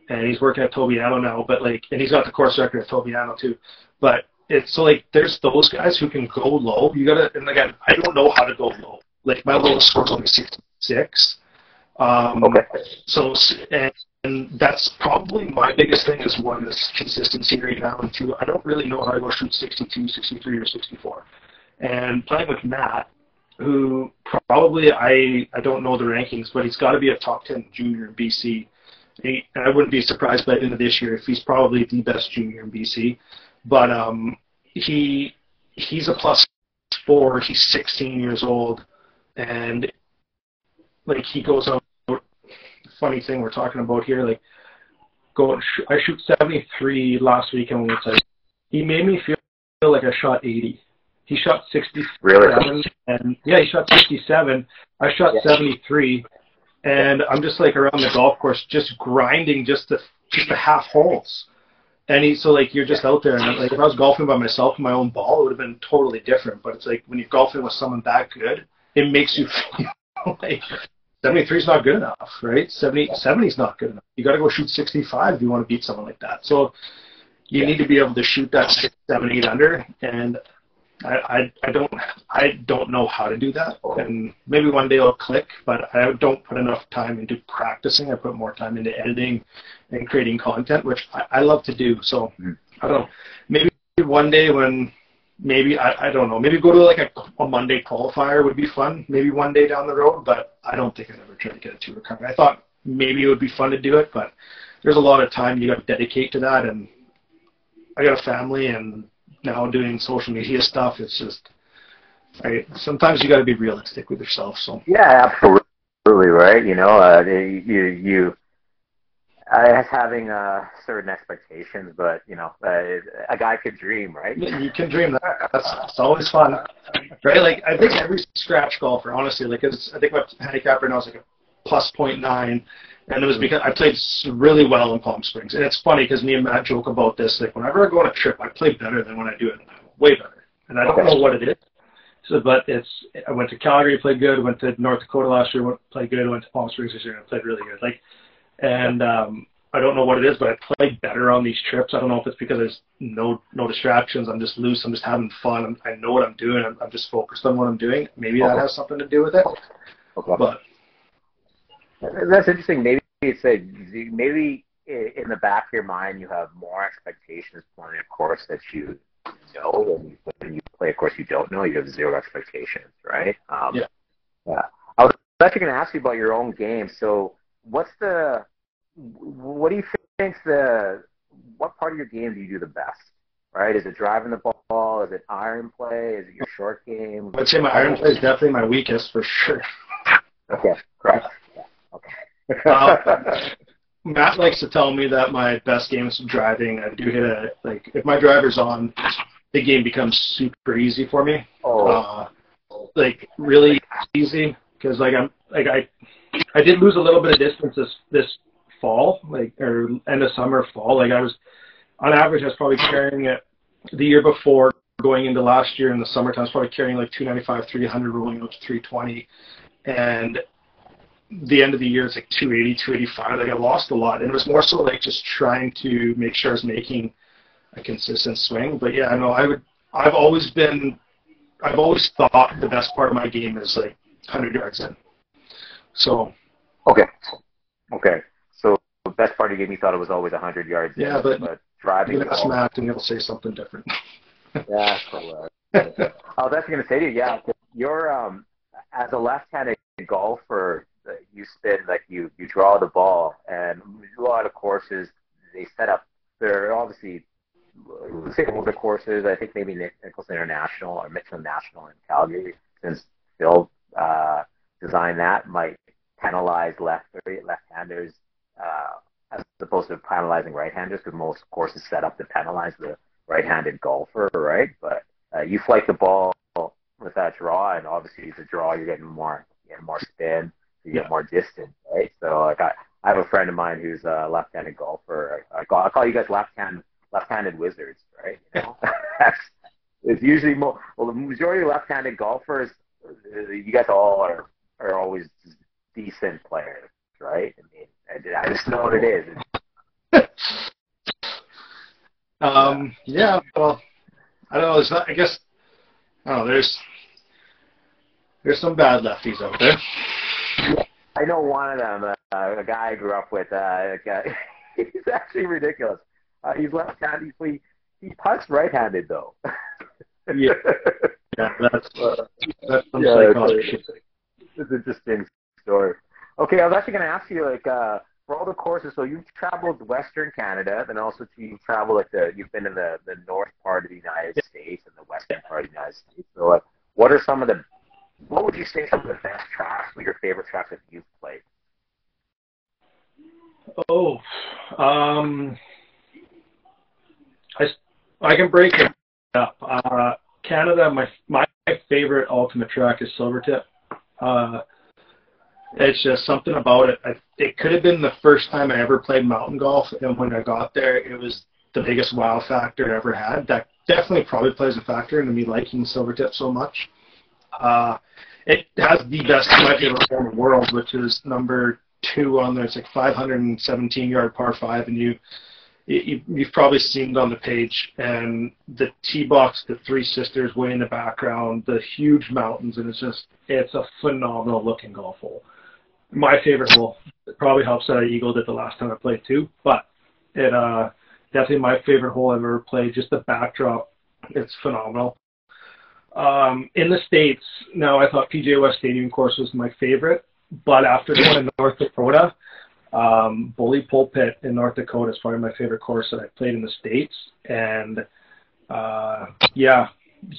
C: and he's working at Tobiano now. But like, and he's got the course record at Tobiano too. But it's so like there's those guys who can go low. You gotta and again, I don't know how to go low. Like my lowest score is only sixty six. Um,
B: Okay.
C: so and, and that's probably my biggest thing is one is consistency right now, and two I don't really know how to go shoot 62, 63, or 64. And playing with Matt, who probably I I don't know the rankings, but he's got to be a top 10 junior in BC. He, and I wouldn't be surprised by the end of this year if he's probably the best junior in BC. But um, he he's a plus four. He's 16 years old, and like he goes out. Funny thing we're talking about here, like go. sh- I shoot 73 last weekend it's like he made me feel like I shot 80. He shot 67,
B: Really?
C: and yeah, he shot 67. I shot
B: Yeah.
C: 73, and I'm just like around the golf course, just grinding just the just the half holes. And so like you're just out there, and like if I was golfing by myself my own ball, it would have been totally different. But it's like when you're golfing with someone that good, it makes you feel like 73 is not good enough, right? 70 70 is not good enough. You got to go shoot 65 if you want to beat someone like that. So you need to be able to shoot that six, seven, eight under, and I, I I don't I don't know how to do that, and maybe one day it'll click. But I don't put enough time into practicing. I put more time into editing and creating content, which I, I love to do. So
B: Mhm.
C: I don't know. Maybe one day when maybe I, I don't know. Maybe go to like a, a Monday qualifier would be fun. Maybe one day down the road, but I don't think I'd ever try to get a tour card. I thought maybe it would be fun to do it, but there's a lot of time you got to dedicate to that, and I got a family and now doing social media stuff. It's just, I, sometimes you got to be realistic with yourself. So
B: Yeah, absolutely right. You know, uh, you you uh, having uh, certain expectations, but you know, uh, a guy could dream, right?
C: you can dream that. That's, that's always fun, right? Like I think every scratch golfer, honestly, like it's, I think my handicap right now is like a plus point nine, and it was because I played really well in Palm Springs. And it's funny because me and Matt joke about this. Like whenever I go on a trip, I play better than when I do it, way better. And I don't know what it is. So, but it's I went to Calgary, played good. Went to North Dakota last year, went, played good. Went to Palm Springs this year, and played really good. Like, and um, I don't know what it is, but I play better on these trips. I don't know if it's because there's no no distractions. I'm just loose. I'm just having fun. I'm, I know what I'm doing. I'm, I'm just focused on what I'm doing. Maybe that has something to do with it.
B: Okay.
C: But
B: That's interesting. Maybe it's a maybe in the back of your mind you have more expectations playing a course that you know, and when you play a course you don't know, you have zero expectations, right? Um,
C: Yeah.
B: Yeah. I was actually going to ask you about your own game. So, what's the what do you think the what part of your game do you do the best? Right? Is it driving the ball? Is it iron play? Is it your short game?
C: I'd say my iron play is definitely my weakest for sure.
B: Okay. Correct. Yeah. Okay.
C: Uh, Matt likes to tell me that my best game is driving. I do hit a like if my driver's on, the game becomes super easy for me.
B: oh.
C: Uh, like really easy because like I'm like I I did lose a little bit of distance this this fall like or end of summer fall like I was on average I was probably carrying it the year before going into last year in the summertime I was probably carrying like 295 300 rolling out to 320 and the end of the year it's like 280 285 like I lost a lot and it was more so like just trying to make sure I was making a consistent swing but yeah I know I would I've always been I've always thought the best part of my game is like 100 yards in. So
B: Okay. Okay. So the best part of your game, you thought it was always 100 yards. in,
C: Yeah, but
B: driving.
C: you ask Matt and he'll say something different.
B: Yeah, correct. I was actually going to say to you, yeah, you're um as a left-handed golfer, uh, you spin like you you draw the ball, and a lot of courses they set up. They're obviously say older courses. I think maybe Nicholson International or Mickelson National in Calgary, since Phil uh, designed that, might penalize left left-handers uh, as opposed to penalizing right-handers, because most courses set up to penalize the right-handed golfer, right? But uh, you flight the ball with that draw, and obviously the draw you're getting more, getting more spin, you get more distance, right? So like I, I have a friend of mine who's a left-handed golfer. I call, I call you guys left-hand left-handed wizards, right? You know? it's usually more well the majority of left-handed golfers. You guys all are are always decent players, right? I mean, I, I just know what it is.
C: um, yeah, well, I don't know. There's not. I guess I don't know. There's there's some bad lefties out there.
B: I know one of them. Uh, a guy I grew up with. Uh, guy, he's actually ridiculous. Uh, he's left-handed. He he putts right-handed though.
C: yeah, yeah, that's uh, that's some yeah,
B: it's, it's an interesting story. Okay, I was actually going to ask you like uh, for all the courses. So you've traveled Western Canada, and also you've traveled like the you've been in the the north part of the United. States and the western part of the United States. So like, what are some of the what would you say some of the best tracks, or your favorite tracks that you've played?
C: Oh, um, I, I can break it up. Uh, Canada, my my favorite ultimate track is Silvertip. Uh, it's just something about it. I, it could have been the first time I ever played mountain golf, and when I got there, it was the biggest wow factor I ever had. That definitely probably plays a factor into me liking Silvertip so much. Uh, it has the best my favorite hole in the world, which is number two on there. It's like 517 yard par five, and you, you you've probably seen it on the page. And the tee box, the Three Sisters way in the background, the huge mountains, and it's just it's a phenomenal looking golf hole. My favorite hole. It probably helps that I eagled it the last time I played too, but it uh definitely my favorite hole I've ever played. Just the backdrop, it's phenomenal. Um, in the states, now I thought PGA West Stadium course was my favorite, but after going to North Dakota, um, Bully Pulpit in North Dakota is probably my favorite course that I played in the states, and uh, yeah,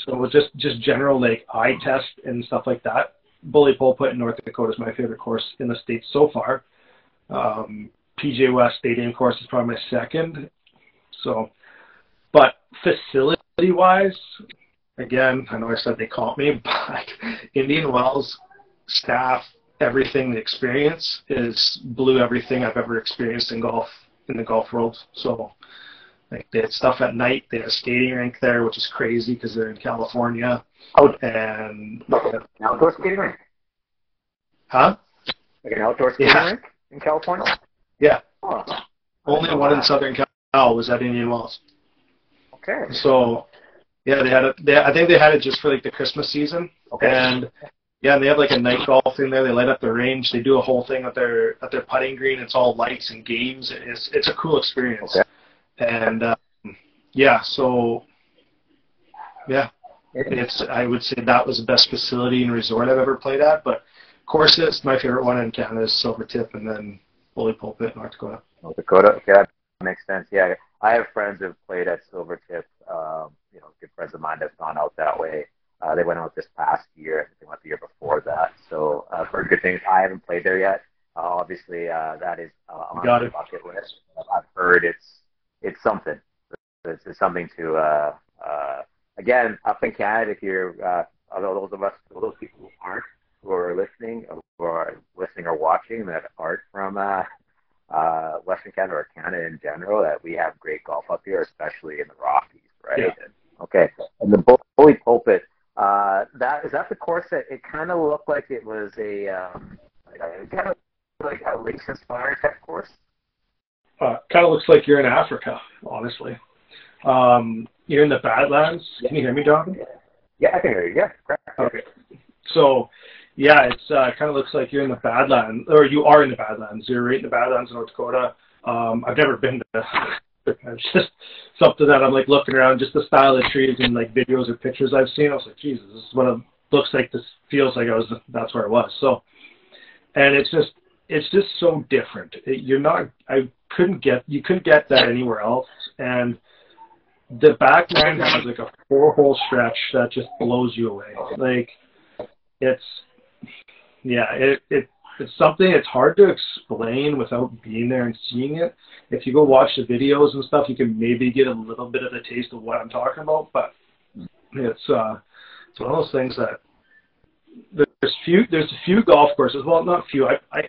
C: so just just general like eye test and stuff like that. Bully Pulpit in North Dakota is my favorite course in the states so far. Um, PGA West Stadium course is probably my second. So, but facility wise, again, I know I said they caught me, but Indian Wells staff, everything, the experience is blew everything I've ever experienced in golf in the golf world. So, like they had stuff at night. They had a skating rink there, which is crazy because they're in California.
B: Oh,
C: and
B: an outdoor skating rink.
C: Huh?
B: Like an outdoor skating yeah. rink in California.
C: Yeah. Oh, Only one that. in Southern Cal was at Indian Wells.
B: Okay.
C: So yeah, they had it. They, I think they had it just for like the Christmas season.
B: Okay.
C: And yeah, and they have like a night golf thing there. They light up the range. They do a whole thing at their at their putting green. It's all lights and games. It's it's a cool experience.
B: Okay.
C: And um, yeah, so yeah, it's I would say that was the best facility and resort I've ever played at. But of course, it's my favorite one in Canada is Silvertip, and then Bully Pulpit, North Dakota.
B: North Dakota. Okay, that makes sense. Yeah, I have friends who've played at Silvertip. Um, you know, good friends of mine that's gone out that way. Uh, they went out this past year. I think they went the year before that. So uh, for good things, I haven't played there yet. Uh, obviously, uh, that is uh, on
C: Got
B: the it. bucket list. I've heard it's it's something. It's, it's something to uh, uh, again up in Canada. If you're uh, those of us, those people who aren't, who are listening, who are listening or watching that aren't from uh, uh, Western Canada or Canada in general, that we have great golf up here, especially in the Rockies, right?
C: Yeah.
B: And Okay. And the bully pulpit, uh, that is that the course that it kind of looked like it was a um, kind of like a links inspired type course.
C: Uh, kind of looks like you're in Africa, honestly. Um, you're in the Badlands. Can you hear me, Jonathan?
B: Yeah. yeah, I can hear you. Yeah, correct.
C: Okay. So, yeah, it's uh, kind of looks like you're in the Badlands, or you are in the Badlands. You're right in the Badlands, North Dakota. Um, I've never been to it's just something that I'm like looking around, just the style of trees and like videos or pictures I've seen. I was like, Jesus, this is what it looks like. This feels like I was. That's where I was. So, and it's just, it's just so different. It, you're not. I couldn't get. You couldn't get that anywhere else. And the back nine has like a four hole stretch that just blows you away. Like it's yeah, it it it's something it's hard to explain without being there and seeing it. If you go watch the videos and stuff, you can maybe get a little bit of a taste of what I'm talking about. But it's uh, it's one of those things that there's few there's a few golf courses. Well, not few. I I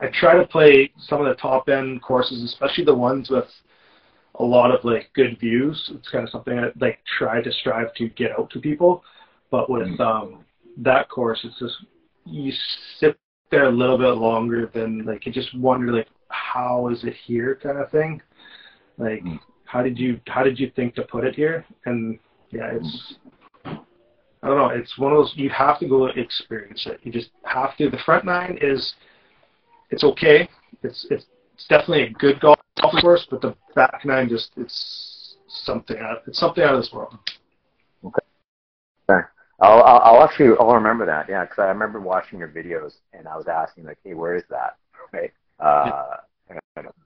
C: I try to play some of the top end courses, especially the ones with a lot of like good views. It's kind of something I like try to strive to get out to people. But with um, that course, it's just you sit there a little bit longer than like you just wonder like how is it here kind of thing. Like mm. how did you how did you think to put it here? And yeah, it's I don't know. It's one of those you have to go experience it. You just have to. The front nine is it's okay. It's it's, it's definitely a good golf course, but the back nine just it's something out. It's something out of this world.
B: I'll, I'll, I'll actually I'll remember that. Yeah, because I remember watching your videos and I was asking like, hey, where is that? Right. Uh,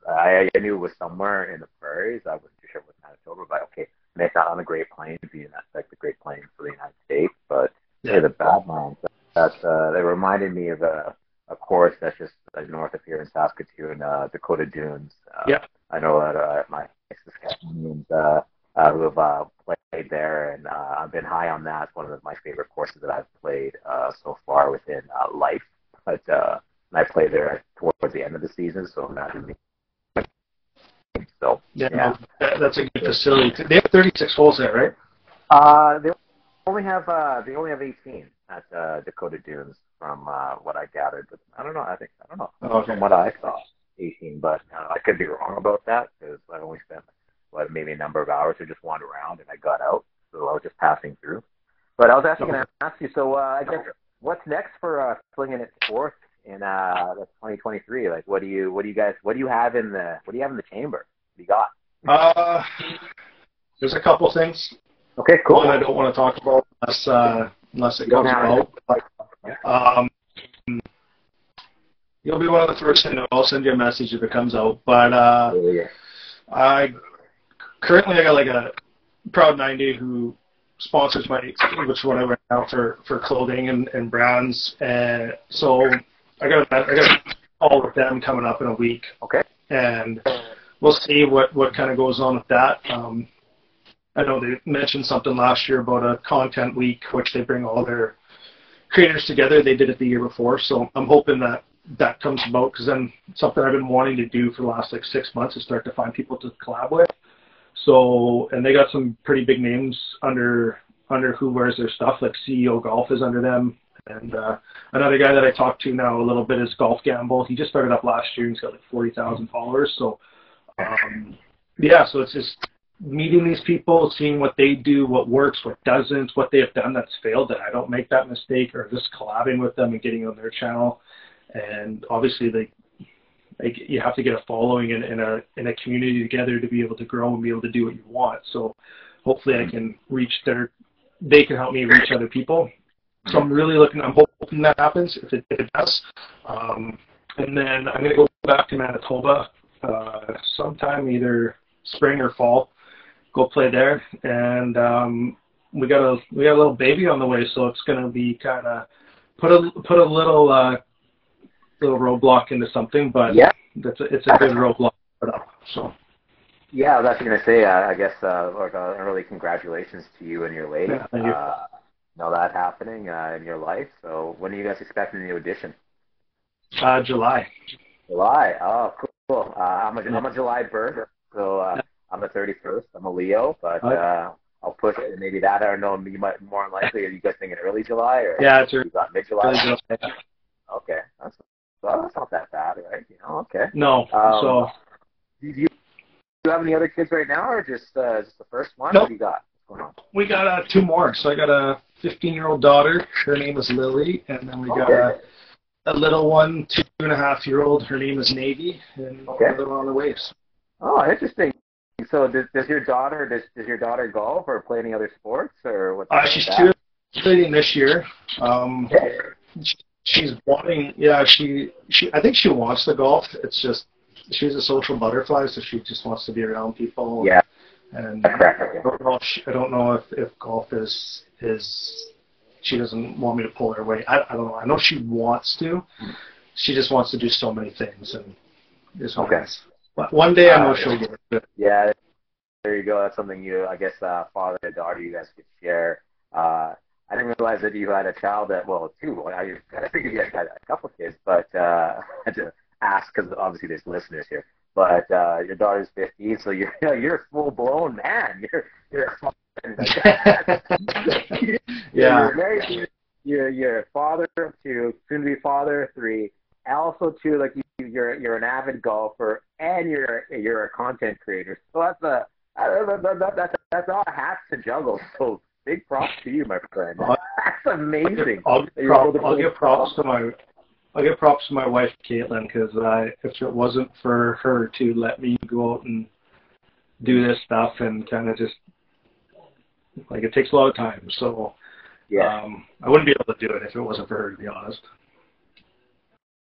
B: I, I knew it was somewhere in the prairies. I wasn't too sure it was Manitoba, but okay, maybe it's not on the Great Plains, being that like the Great Plains for the United States, but yeah, the Badlands. That's uh, they reminded me of a a course that's just uh, north of here in Saskatoon, uh, Dakota Dunes. Uh,
C: yeah.
B: I know that uh, my Saskatchewan uh, uh, who have uh, played there, and uh, I've been high on that. It's one of my favorite courses that I've played uh, so far within uh, life. But uh, I played there towards the end of the season, so I'm not so
C: yeah, yeah. No, that's a good facility. They have 36 holes there, right?
B: Uh, they only have uh, they only have 18 at uh, Dakota Dunes, from uh, what I gathered. But I don't know. I think I don't know okay. from what I saw, 18. But uh, I could be wrong about that because I only spent what maybe a number of hours to just wander around, and I got out, so I was just passing through. But I was actually going to ask you. So uh, I guess what's next for uh, Slingn' it Sports in uh, 2023? Like, what do you what do you guys what do you have in the what do you have in the chamber? What do you got?
C: Uh, there's a couple things.
B: Okay, cool.
C: One I don't want to talk about unless uh, unless it goes well. Um, you'll be one of the first to know. I'll send you a message if it comes out. But uh, yeah. I currently I got like a Proud 90 who sponsors my which one I went out for for clothing and, and brands. And so I got a, I got all of them coming up in a week.
B: Okay.
C: And we'll see what what kind of goes on with that. Um, I know they mentioned something last year about a content week, which they bring all their creators together. They did it the year before, so I'm hoping that that comes about because then something I've been wanting to do for the last like six months is start to find people to collab with. So, and they got some pretty big names under under who wears their stuff. Like CEO Golf is under them, and uh, another guy that I talked to now a little bit is Golf Gamble. He just started up last year. He's got like forty thousand followers. So, um, yeah, so it's just meeting these people, seeing what they do, what works, what doesn't, what they have done that's failed, that I don't make that mistake, or just collabing with them and getting on their channel. And obviously, they, like you have to get a following in, in a in a community together to be able to grow and be able to do what you want. So hopefully, I can reach their, they can help me reach other people. So I'm really looking. I'm hoping that happens. If it, if it does, um, and then I'm gonna go back to Manitoba uh, sometime either spring or fall go play there. And um, we got a we got a little baby on the way, so it's to be kind of put a put a little uh, little roadblock into something, but
B: yeah,
C: that's a, it's a good roadblock to put up. So.
B: Yeah, that's going to say. Uh, I guess uh, like uh, early congratulations to you and your lady. Yeah,
C: thank you.
B: Uh, know that happening uh, in your life. So when are you guys expecting the audition?
C: Uh, July.
B: July. Oh, cool. Uh, I'm a I'm a July birth, so uh, I'm a 31st. I'm a Leo, but uh, I'll push it. Maybe that I don't know. You might more likely. Are you guys thinking early July or
C: yeah, it's you
B: got mid July? Okay, that's well, that's not that bad, right? You know, okay.
C: No. Um, so.
B: Do you, do you have any other kids right now, or just uh, just the first one?
C: Nope.
B: What do you got?
C: We got uh, two more. So I got a 15 year old daughter. Her name is Lily, and then we got okay. a, a little one, two and a half year old. Her name is Navy, and okay. another one on the waves.
B: Oh, interesting. So does, does your daughter does, does your daughter golf or play any other sports or what?
C: Uh, she's like cheerleading this year. Um, okay. She's wanting, yeah, she she I think she wants the golf. It's just she's a social butterfly, so she just wants to be around people.
B: Yeah.
C: And I don't know. If she, I don't know if, if golf is is she doesn't want me to pull her away. I, I don't know. I know she wants to. She just wants to do so many things and is okay. But one day I know uh, she'll get it.
B: Yeah, there you go. That's something you, I guess, uh, father and daughter, you guys could share. Uh, I didn't realize that you had a child that, well, two. I, I figured you had a couple kids, but uh, I had to ask because obviously there's listeners here. But uh, your daughter's 15, so you're you're a full blown man. You're you're a yeah. You're married to you're you're a father of two, soon to be father of three. Also, too, like you, you're you're an avid golfer and you're you're a content creator. So that's a that, that, that, that's all hats to juggle. So big props to you, my friend. That's amazing.
C: I'll, I'll, I'll give props to my I'll give props to my wife Caitlin because I if it wasn't for her to let me go out and do this stuff and kind of just like it takes a lot of time. So yeah, um, I wouldn't be able to do it if it wasn't for her, to be honest.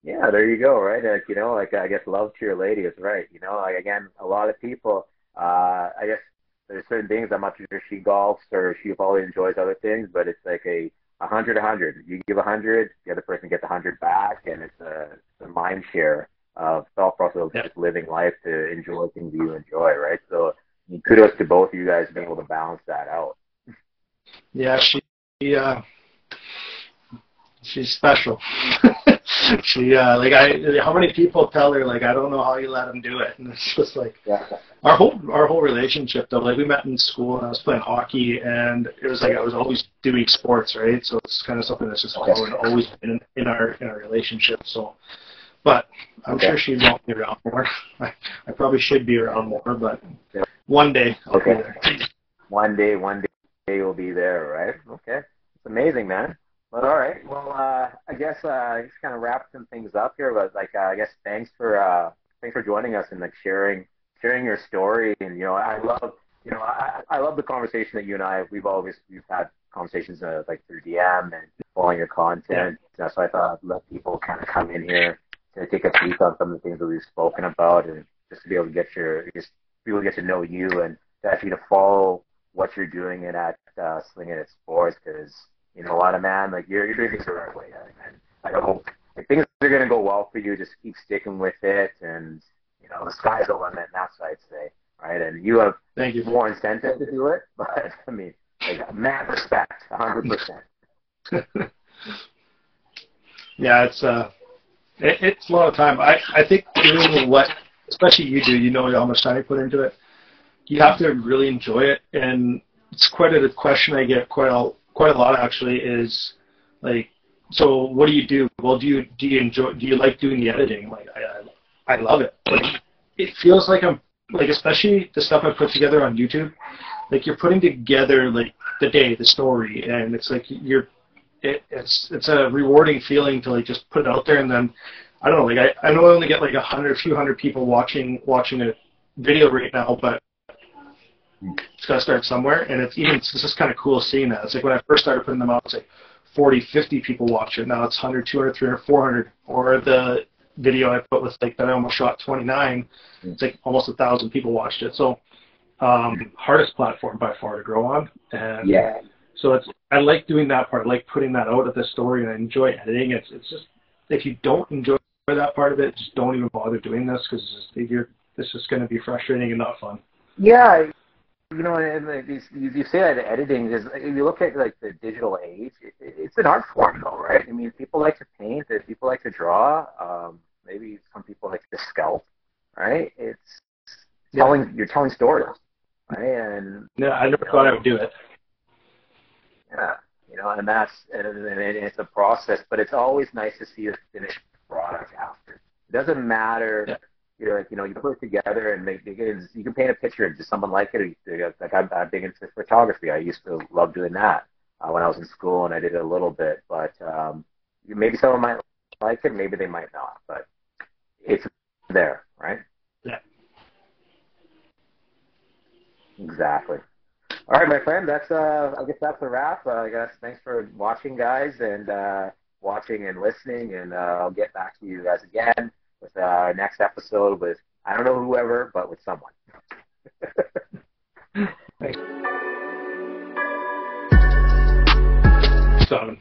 B: Yeah, there you go. Right, like you know, like I guess love to your lady is right. You know, like again, a lot of people. Uh, I guess there's certain things. I'm not sure she golfs or she probably enjoys other things, but it's like a a hundred, a hundred. You give a hundred, the other person gets a hundred back, and it's a, a mind share of thought process of just living life to enjoy things you enjoy, right? So kudos to both of you guys being able to balance that out.
C: Yeah, she uh, she's special. she uh, like I how many people tell her like I don't know how you let him do it, and it's just like yeah. our whole our whole relationship though. Like we met in school and I was playing hockey, and it was like I was always doing sports, right? So it's kind of something that's just always always in, in our in our relationship. So, but I'm okay. sure she'd want me around more. I, I probably should be around more, but one day I'll okay. be there.
B: One day, one day you'll be there, right? Okay, it's amazing, man. But all right. Well, uh, I guess uh, just kind of wrap some things up here. But like, uh, I guess thanks for uh, thanks for joining us and like sharing sharing your story. And you know, I love you know I, I love the conversation that you and I we've always we've had conversations uh, like through DM and following your content. Yeah. So I thought I'd let people kind of come in here to take a peek on some of the things that we've spoken about and just to be able to get your just be able to get to know you and to actually to follow what you're doing in at uh, Slingn' it Sports because you know what, man? Like you're you're doing things the right way, and I hope like, things are gonna go well for you. Just keep sticking with it, and you know the sky's the limit. That's what I'd say, right? And you have
C: Thank you.
B: more incentive to do it, but I mean, like mad respect, hundred percent.
C: Yeah, it's uh, it, it's a lot of time. I I think doing what, especially you do, you know how much time you put into it. You have to really enjoy it, and it's quite a question I get quite a quite a lot actually is like so what do you do? Well do you do you enjoy do you like doing the editing? Like i i, I love it. Like it feels like i'm like especially the stuff i put together on youtube like you're putting together like the day the story and it's like you're it, it's it's a rewarding feeling to like just put it out there and then i don't know like i i know i only get like a hundred a few hundred people watching watching a video right now but it's got to start somewhere, and it's even it's just kind of cool seeing that. It's like when I first started putting them out, it's like 40, 50 people watch it. Now it's 100, 200, 300, 400. Or the video I put with like that I almost shot 29, it's like almost a thousand people watched it. So um, hardest platform by far to grow on, and
B: yeah.
C: So it's I like doing that part, I like putting that out of the story, and I enjoy editing. It's it's just if you don't enjoy that part of it, just don't even bother doing this because you're this is going to be frustrating and not fun.
B: Yeah, you know, and like you, you say that editing is. If you look at like the digital age, it, it's an art form, though, right? I mean, people like to paint, people like to draw. Um, maybe some people like to sculpt, right? It's yeah. telling you're telling stories, right? And
C: no, I never thought know, I would do it.
B: Yeah, you know, and that's and, and it's a process, but it's always nice to see a finished product after. It doesn't matter. Yeah you're like, you know, you put it together and make it is, you can paint a picture. And does someone like it? Or, like I'm, I'm big into photography. I used to love doing that uh, when I was in school, and I did it a little bit. But um, maybe someone might like it, maybe they might not. But it's there, right?
C: Yeah.
B: Exactly. All right, my friend. That's uh, I guess that's a wrap. Uh, I guess thanks for watching, guys, and uh, watching and listening. And uh, I'll get back to you guys again with our next episode with I don't know whoever, but with someone.
C: Thanks. Seven.